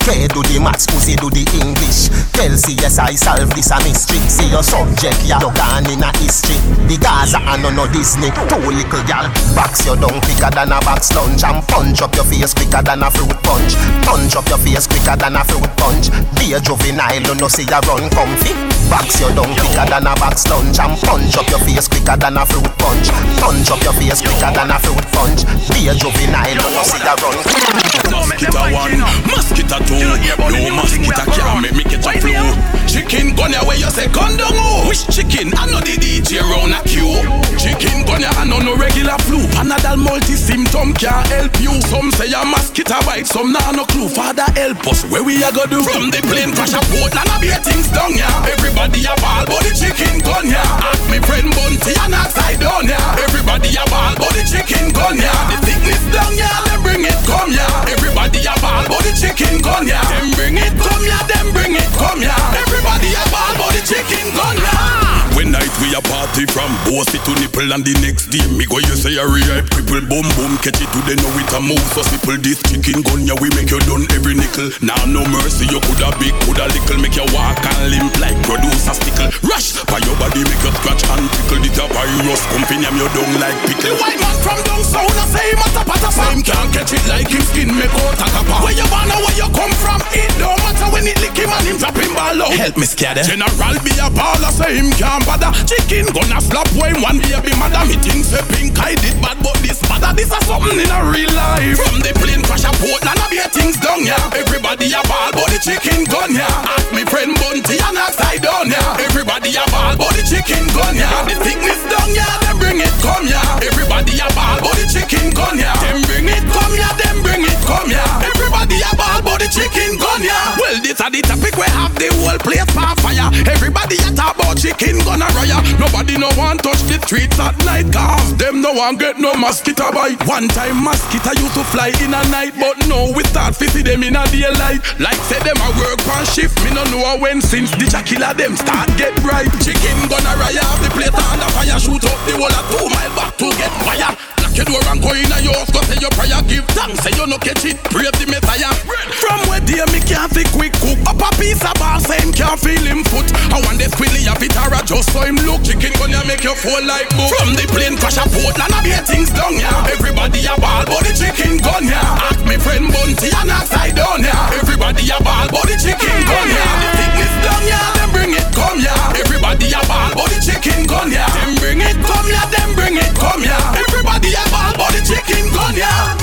K do the maths, Uzi do the English. Tell yes I solve this a mystery. See your subject, ya you gone in a history. The Gaza and no no Disney. Two little gal, box you down quicker than a box lunch and punch up your face quicker than a fruit punch. Punch up your face quicker than a fruit punch. Be a juvenile, you know see ya run comfy. Box you down quicker than a box lunch and punch up your face quicker than a fruit punch. Punch up your face quicker than a fruit punch. Be a juvenile, you know see ya run. Mosquito one, mosquito two. No mosquito can't make me catch a flu. Chicken gun ya where you say down oh. Which chicken? I know the DJ round a queue. Chicken gun ya I know no regular flu. Panadol multi symptom can't help you. Some say a mosquito bite, some nah no clue. Father help us, where we a go do? From the plane crash a Portland a be things down ya. Everybody a ball, but the chicken gun ya. Ask me friend Bunty and outside down ya. Everybody a ball, but the chicken gun ya. The thickness down ya, then bring it come ya. Everybody a ball, but the chicken gun ya. Them bring it come ya, them bring it come ya. Everybody a ball, but the chicken gun ya. When night we a party from bossy to nipple and the next day me go you say a ripe cripple boom boom catch it. Today know it a move so simple. This chicken gun yeah we make you done every nickel. Now no mercy you coulda big coulda little. Make you walk and limp like producer stickle. Rush by your body make you scratch and tickle. The top virus company am you down like pickle. The white man from down south a say him a tap at a same can't catch it like him skin make out a kappa where you born where you come from? It don't matter when it lick him and him drop him ball out. Help me scare eh? general be a baller say him can't bother chicken gonna flop when one baby mother. Me think say pink I did bad but this mother this a something in a real life. From the plane crash a Portland I be things done yeah. Everybody a ball but the chicken gun yeah. Ask me friend Bunty and side down yeah. Everybody a ball but the chicken gun yeah. The thickness done yeah then bring it come yeah. Everybody a ball but the chicken gun yeah. Them bring it come yeah them bring it come yeah everybody a ball but the chicken gun yeah. Well this a the topic we have the whole place on fire. Everybody a talk about chicken gun a riot. Nobody no want touch the streets at night cause them no one get no mosquito bite. One time mosquito used to fly in a night but no we start to see them in a daylight. Like say them a work on shift me no know when since the killer them start get bright. Chicken gonna riot the plate on the fire. Shoot up the wall a two mile back to get fire lock your door and go in a your house go say your prayer give thanks. Say you no catch it pray the messiah. From where day me can't fi quick cook. Up a piece of bar same can't feel him foot. I want the squilly a bit or just so him look chicken gonna make you fall like book from the plane crash a Portland I be things down yeah. Everybody a ball but the chicken gun yeah. Ask me friend Bunty and side down yeah. Everybody a ball but the chicken gun yeah. The thickness down yeah then bring it come yeah. Everybody a ball but the chicken gun yeah come yeah everybody a ball but the chicken gun yeah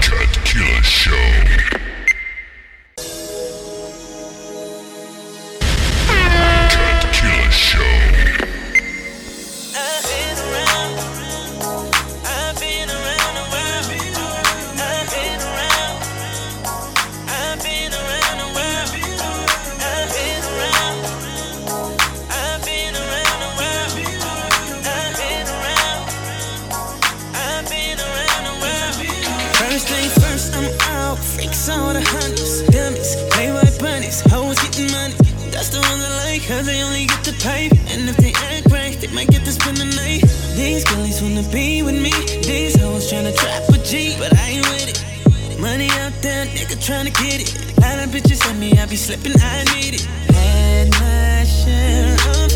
Cut Killer Show. Pipe. And if they act right, they might get to spend the night. These girlies wanna be with me. These hoes tryna trap a G, but I ain't with it. Money out there, nigga tryna get it. Lot of bitches on me, I be slipping, I need it. Had my share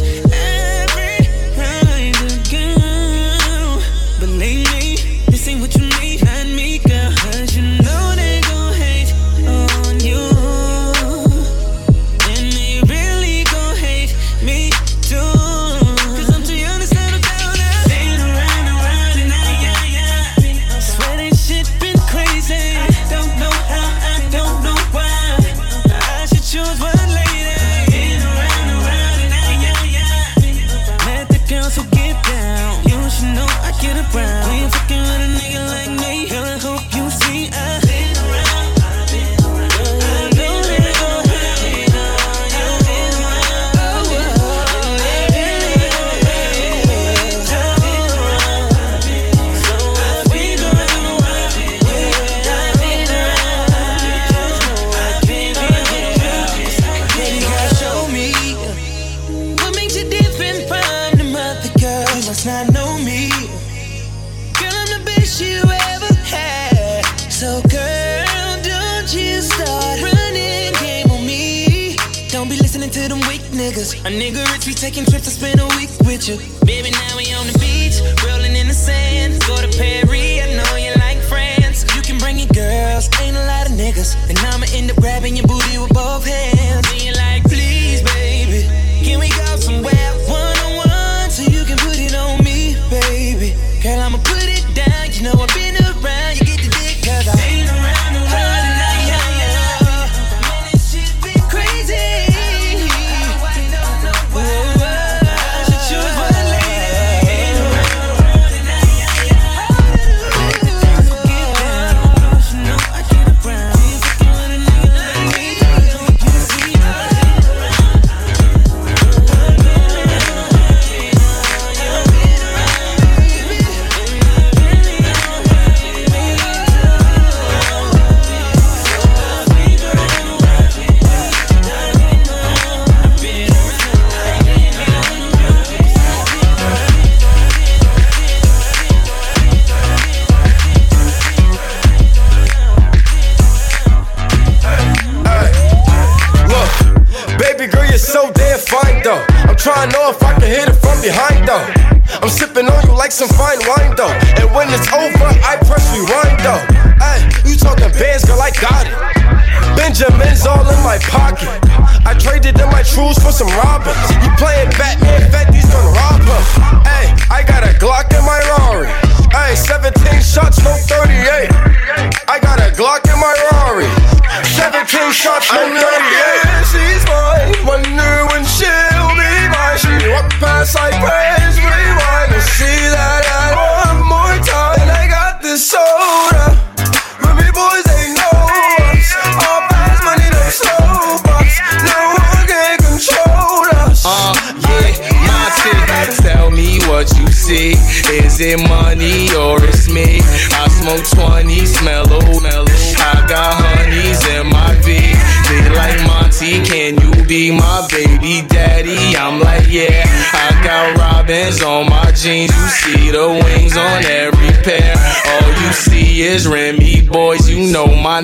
what you see. Is it money or it's me? I smoke 20, smell old, I got honeys in my V. Like Monty, can you be my baby daddy? I'm like, yeah. I got robins on my jeans. You see the wings on every pair. All you see is Remy boys. You know my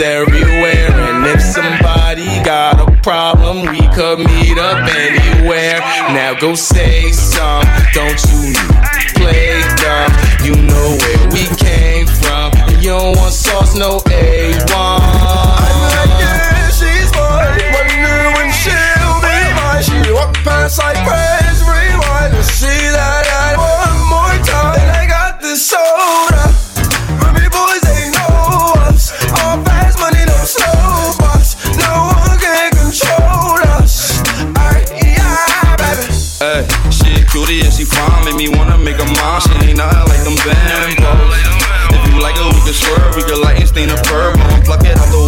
everywhere. And if somebody got a problem, we could meet up anywhere. Now go say some. Don't you play dumb? You know where we came from. You don't want sauce, no A1. Past, I praise, rewind, and see that I one more time. And I got this soda. Remy boys, they know us. All fast money, no slow bucks. No one can control us. Alright, yeah, baby. Hey, she a cutie and she fine, make me wanna make her mine. She ain't nothing like them bambos. If you like her, we can swerve, we can light and stain the purple pluck it out the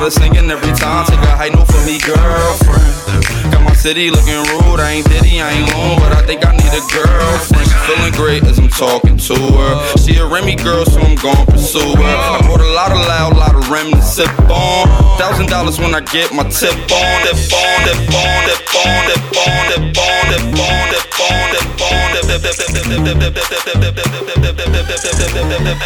her singing every time. Take a high note for me, girlfriend. Got my city looking rude, I ain't Diddy, I ain't long, but I think I need a girlfriend. Feeling great as I'm talking to her. She a Remy girl, so I'm gon' pursue her. I bought a lot of loud, lot of Rem to sip on. Thousand dollars when I get my tip on. Dip on, dip on, dip on, dip on, dip on, dip on, dip on, dip on, dip dip dip dip dip dip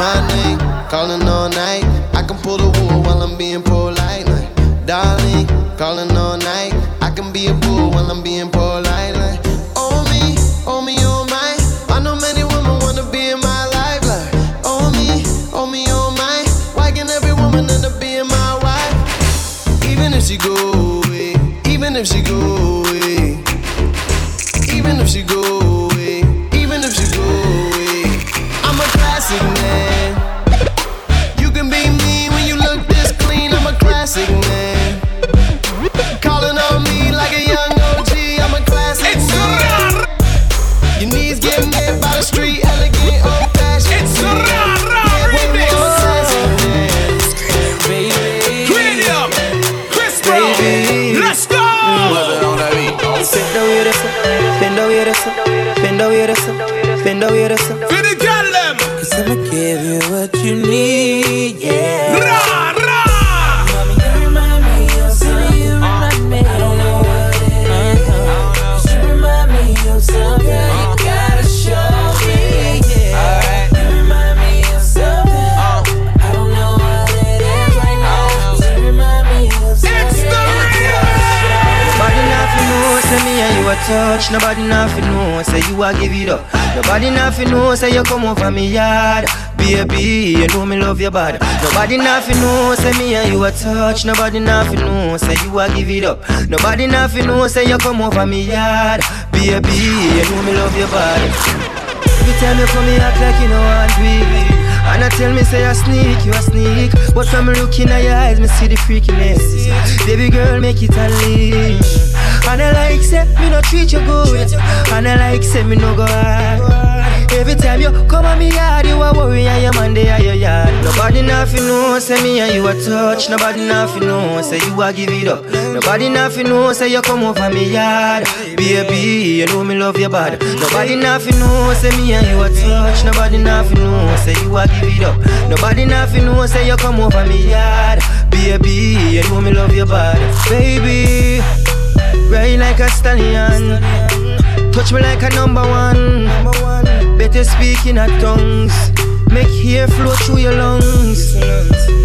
My name, calling all night. Pull the wool while I'm being polite. Like, darling, calling all night. I can be a fool while I'm being polite. Like, oh me, oh me, oh my. I know many women wanna be in my life. Like, oh me, oh me, oh my. Why can every woman end up being my wife? Even if she go away, even if she go away, even if she go away, classic man. Calling on me like a young OG. I'm a classic man. Your knees get met by the street, elegant, old fashioned. It's a Cranium, Chris Brown, let's go. Bend over here, bend over here, bend over here, bend over here. For touch. Nobody nothing know, say you a give it up. Nobody nothing know, say you come over me yard. Baby, you know me love your body. Nobody nothing know, say me and you a touch. Nobody nothing know, say you a give it up. Nobody nothing know, say you come over me yard. Baby, you know me love your body. Every time you come, me act like you know want me. And I tell me say I sneak, you a sneak. But from looking at your eyes, me see the freakiness. Baby girl, make it unleash. And I like say me no treat you good. And I like say me no go hard. Every time you come on me yard, you a worry and your man they are your yard. Nobody nothing know, say me and you a touch. Nobody nothing know, say you a give it up. Nobody nothing know, say you come over me yard. Baby, you know me love your body. Nobody nothing know, say me and you a touch. Nobody nothing know, say you a give it up. Nobody nothing know, say you come over me yard. Baby, you know me love your body. Baby, ride like a stallion. Touch me like a number one. Better speak in a tongues. Make hair flow through your lungs.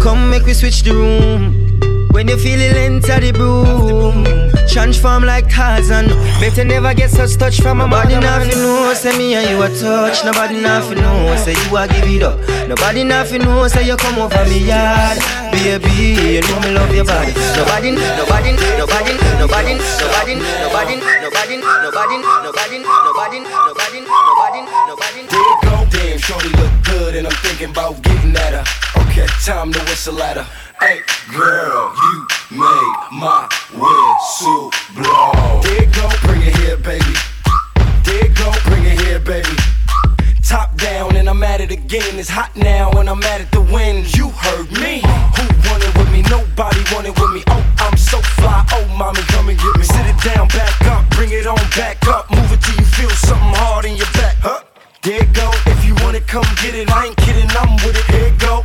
Come make we switch the room. When you feel it enter the broom, transform like Tarzan. Better never get such touch from a Nobody nothing know, say me and you a touch. Nobody nothing know, say you a give it up. Nobody nothing know, say you come over me yard. Baby, you know me love your body. Nobody, nobody, nobody, nobody, nobody, nobody, nobody, nobody, nobody, nobody, nobody, nobody, nobody, nobody. There you go, damn, shorty look good, and I'm thinking about getting at her. Okay, time to whistle at her. Hey, girl, you make my whistle blow. There go, bring it here, baby. There go, bring it here, baby. Top down, and I'm at it again. It's hot now, and I'm at it to win. You heard me. Who wanted with me? Nobody wanted with me. Oh, I'm so fly. Oh, mommy, come and get me. Sit it down, back up, bring it on back up. Move it till you feel something hard in your back. Huh? There go. If you want it, come get it. I ain't kidding, I'm with it. Here go.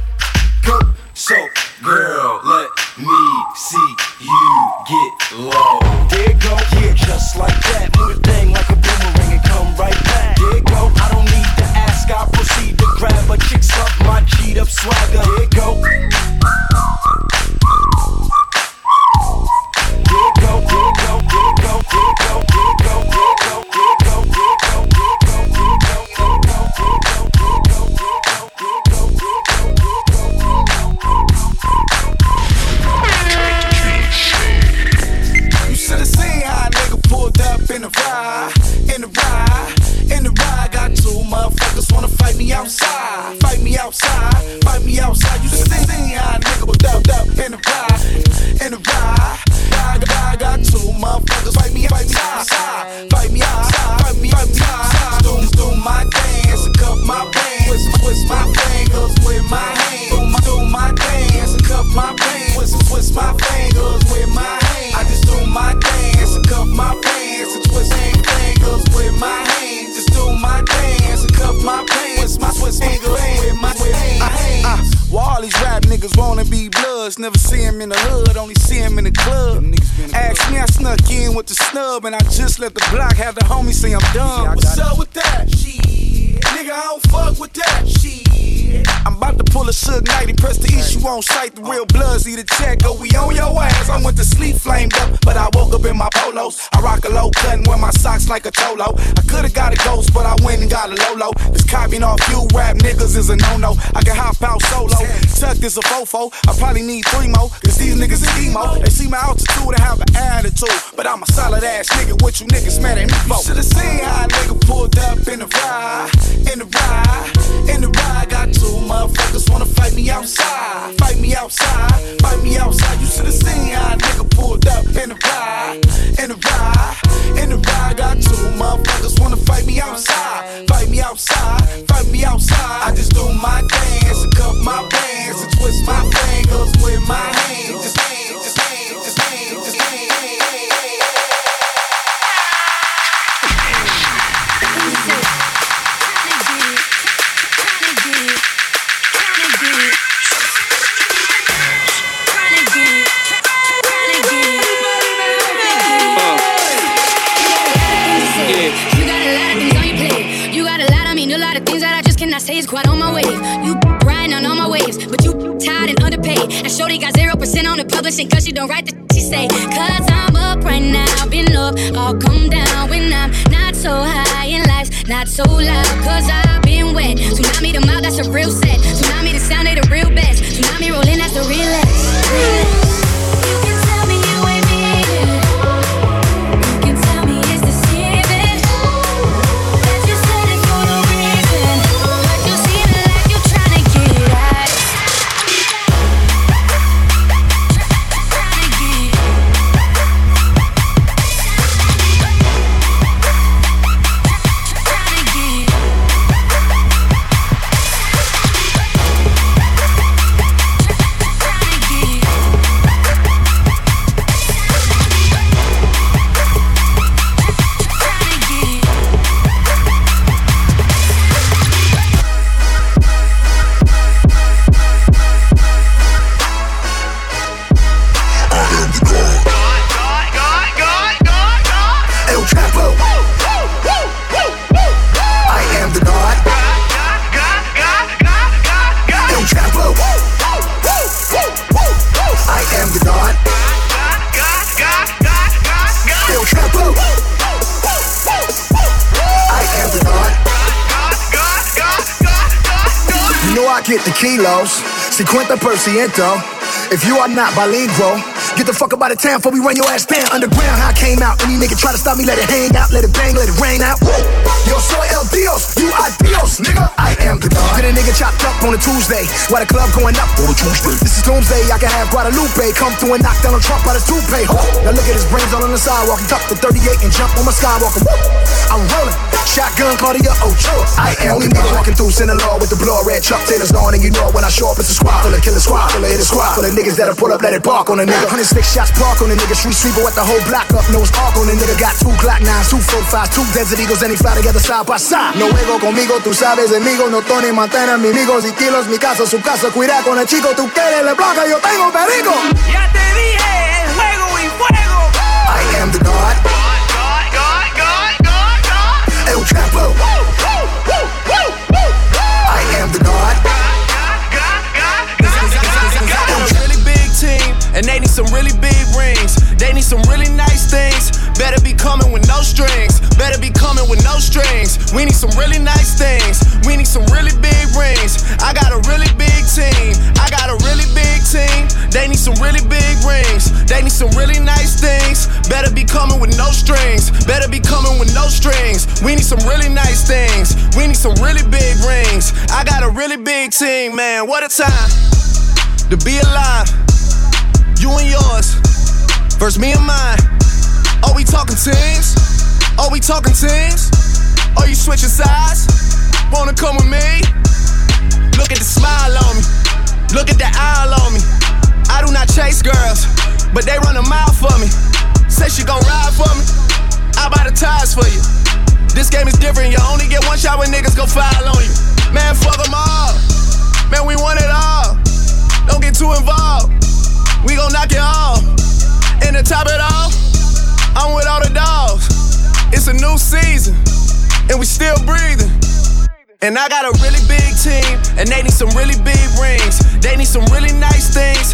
Go. So, girl, let me see you get low. There go, yeah, just like that. Move thing like a boomerang and come right back. There go, I don't need to ask, I proceed to grab a chick's up my cheat up swagger. There go. There go, there go, there go, there go, there go, there go, there go. Snub, and I just let the block have the homie say I'm done. What's up with that? Shit. Nigga, I don't fuck with that. Shit. I'm about to pull a Suge Knight and press the issue on sight. The real bloods eat a check, go we on your ass. I went to sleep flamed up, I rock a low cut and wear my socks like a cholo. I could've got a ghost, but I went and got a Lolo. This copying off you rap niggas is a no-no. I can hop out solo. Tuck is a fofo. I probably need three more, cause these niggas is emo. They see my altitude and have an attitude. But I'm a solid ass nigga, what you niggas mad at me for? Should've seen how a nigga pulled up in the ride, in the ride, in the ride. Got two motherfuckers wanna fight me outside, fight me outside, fight me outside. You should've seen how a nigga pulled up in the ride, in the ride, in the ride. Got two motherfuckers wanna fight me outside, fight me outside, fight me outside. I just do my dance and cup my pants and twist my fingers with my hands. Just just And Shorty got zero percent on the publishing cause she don't write the she say. Cause I'm up right now, been up, I'll come down when I'm not so high in life, not so loud. Cause I've been wet. Tsunami the mouth, that's a real set. Tsunami the sound, they the real best. Tsunami rolling, that's the realest. realest. Sequenta per ciento. Oh. If you are not bilingual, get the fuck up out of town before we run your ass down. Underground, how I came out. Any nigga try to stop me, let it hang out, let it bang, let it rain out. Woo! Yo soy el Dios, you are Dios, nigga. I am the God. Get a nigga chopped up on a Tuesday. Why the club going up on a Tuesday? This is doomsday, I can have Guadalupe. Come through and knock down a Trump out of toupee. Now look at his brains all on the sidewalk. He tucked the 38 and jump on my skywalker. Woo! I'm rolling. Shotgun Claudia Ochoa. I am only nigga walking through Sinaloa with the blood red Chuck Taylor's on, and you know when I show up, it's a squad full of killer squad, full of hit a squad, full of niggas that'll pull up, let it bark on a nigga. 106 shots park on a nigga, street sweeper with the whole block up, nose arc on a nigga. Got two Glock 9s, two 45s, two Desert Eagles, and he fly together side by side. No ego conmigo, tú sabes, amigo, no Tony Montana, mi amigos y kilos, mi casa, su casa, cuida con el chico, tú quieres le blanca, yo tengo perico. I am the God. really big team, and they need some really big rings. They need some really nice things. Better be coming with no strings. Better be coming with no strings. We need some really nice things. We need some really big rings. I got a really big team. I got a really big team. They need some really big rings. They need some really nice things. Better be coming with no strings. Better be coming with no strings. We need some really nice things. We need some really big rings. I got a really big team, man. What a time to be alive. You and yours, versus me and mine. We talking teams? Are we talking teams? Are you switching sides? Wanna come with me? Look at the smile on me. Look at the eye on me. I do not chase girls, but they run a mile for me. Say she gon' ride for me. I buy the tires for you. This game is different. You only get one shot when niggas go foul on you. Man, fuck them all. Man, we want it all. Don't get too involved. We gon' knock it off. And to top it off, all the dogs. It's a new season, and we still breathing. And I got a really big team, and they need some really big rings. They need some really nice things.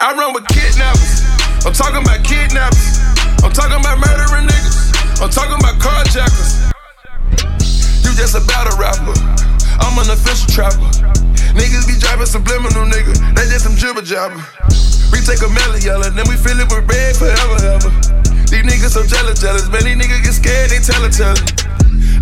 I run with kidnappers. I'm talking about kidnappers. I'm talking about murdering niggas. I'm talking about carjackers. You just a battle rapper. I'm an official trapper. Niggas be driving subliminal, nigga. They just some jibber jabber. We take a melon yellow, then we fill it with red forever, ever. These niggas so jealous, jealous. Man, these niggas get scared, they tell it, tell it.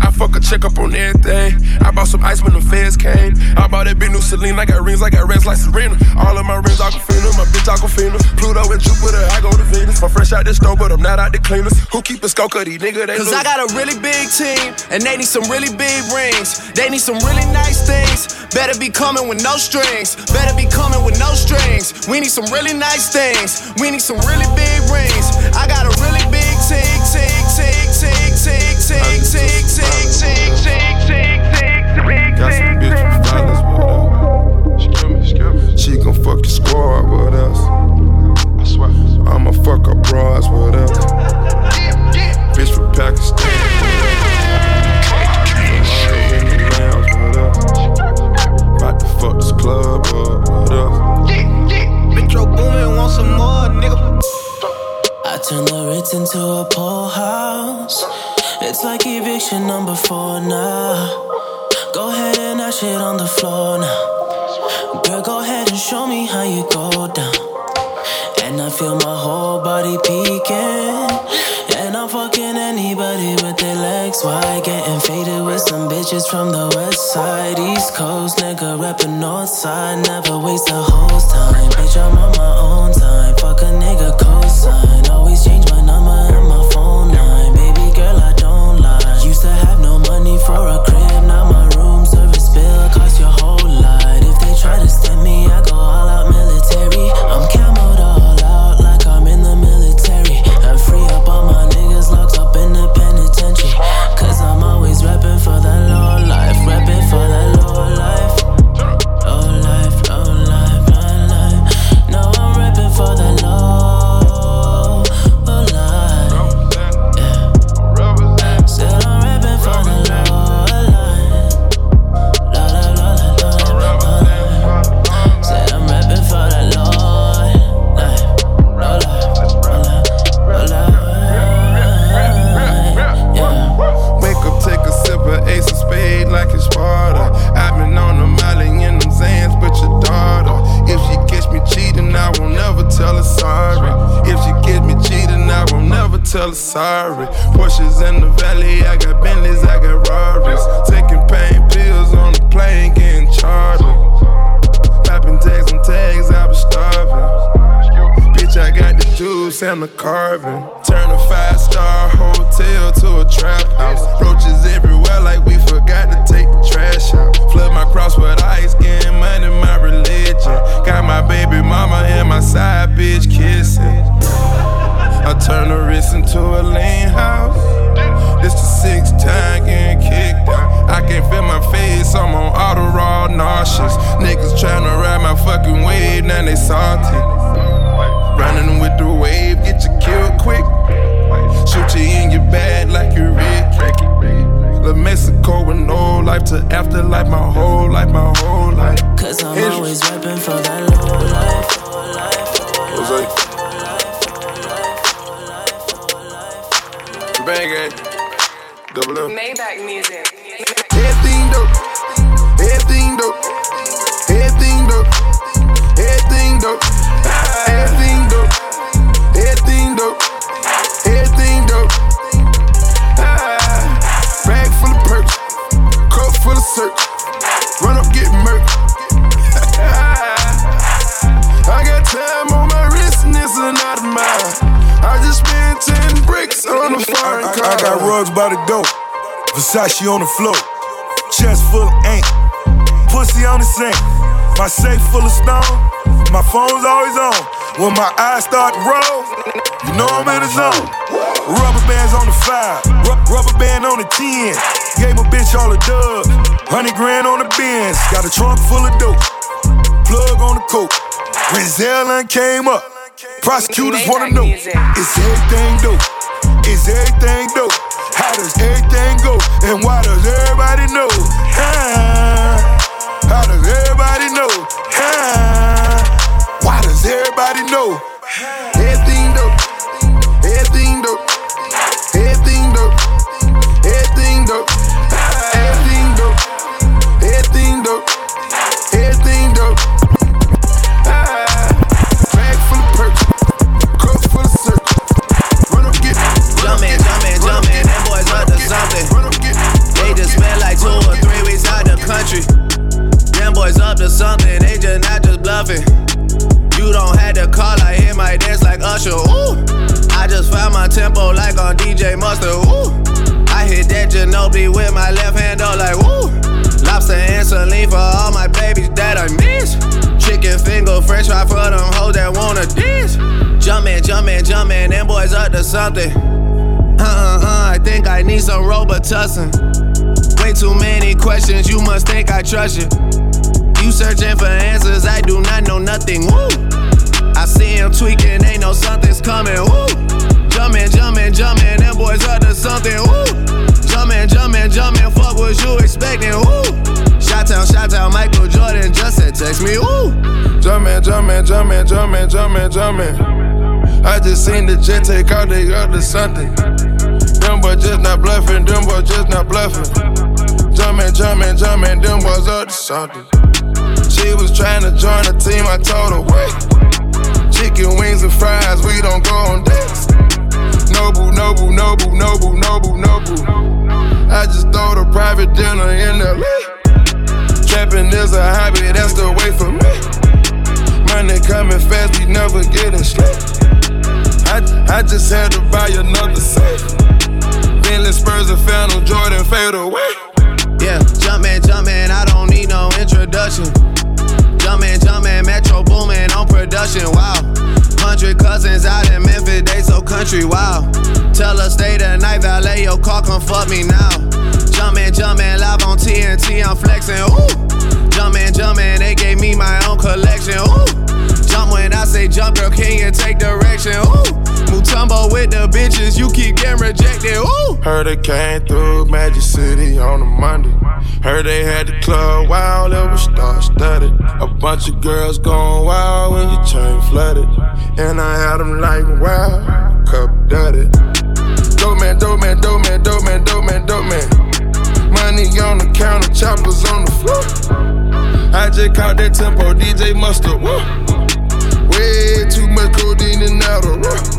I fuck a check up on everything. I bought some ice when the feds came. I bought that big new Celine. I got rings, I got rings like Serena. All of my rings Aquafina, my bitch Aquafina. Pluto and Jupiter, I go to Venus. I'm fresh out the store, but I'm not out the cleaners. Who keep a of these nigga? They Cause lose. I got a really big team, and they need some really big rings. They need some really nice things. Better be coming with no strings. Better be coming with no strings. We need some really nice things. We need some really big rings. I got a tick, tick, tick, tick, tick, tick, tick. Got some with us. She gon' fuck squad us. I'ma fuck bras us. Bitch from Pakistan. To fuck this club up us. Booming, want some more, nigga. I turn the Ritz into a poor house. It's like eviction number four now. Go ahead and that shit on the floor now. Girl, go ahead and show me how you go down. And I feel my whole body peeking. And I'm fucking anybody with their legs wide. Getting faded with some bitches from the west side. East Coast, nigga, reppin' north side. Never waste a host time. Bitch, I'm on my own time. Fuck a nigga When my eyes start to roll, you know I'm in the zone. Rubber bands on the five. Ru- rubber band on the 10. Gave a bitch all the dubs. 100 grand on the bins. Got a trunk full of dope. Plug on the coke. Rizal and came up. Prosecutors wanna know is everything dope? Is everything dope? How does everything go? And why does everybody know? Everybody Mustard. Ooh, I hit that Ginobili with my left hand, though, like woo. Lobster and saline for all my babies that I miss. Chicken finger, french fry for them hoes that wanna dance. Jumpin', jumpin', jumpin', them boys up to something. Uh uh uh, I think I need some Robitussin. Way too many questions, you must think I trust you. You searching for answers, I do not know nothing. Woo! I see him tweaking, ain't no something's coming. Woo! Jumpin', jumpin', jumpin', them boys up to something. Woo! Jumpin', jumpin', jumpin', fuck what you expecting. Woo! Shot town, shot town, Michael Jordan just said text me. Woo! Jumpin', jumpin', jumpin', jumpin', jumpin', jumpin'. I just seen the jet take out up to something. Them boys just not bluffing, them boys just not bluffing. Jumpin', jumpin', jumpin', them boys up to something. She was trying to join the team, I told her wait. Chicken wings and fries, we don't go on dates. Noble, noble, noble, noble, noble, noble. I just throw the private dinner in the LA. Trapping is a hobby, that's the way for me. Money coming fast, we never getting straight. I, I just had to buy another safe. Bentley Spurs and Phantom Jordan fade away. Yeah, jumpin', jumpin', I don't need no introduction. Jumpin', jumpin', Metro Boomin on production, wow. Hundred cousins out in Memphis, they so country, wow. Tell her stay the night, valet your car, come fuck me now. Jumpin', jumpin', live on TNT, I'm flexin', ooh. Jumpin', jumpin', they gave me my own collection, ooh. Jump when I say jump, girl, can you take direction, ooh. Mutombo with the bitches, you keep getting rejected, ooh. Heard they came through Magic City on a Monday. Heard they had the club wild, it was star studded. A bunch of girls going wild when your chain flooded. And I had them like wow, cup dirty. Dope man, dope man, dope man, dope man, dope man, dope man. Money on the counter, choppers on the floor. I just caught that tempo, DJ Mustard. Woo. Way too much codeine and Adderall.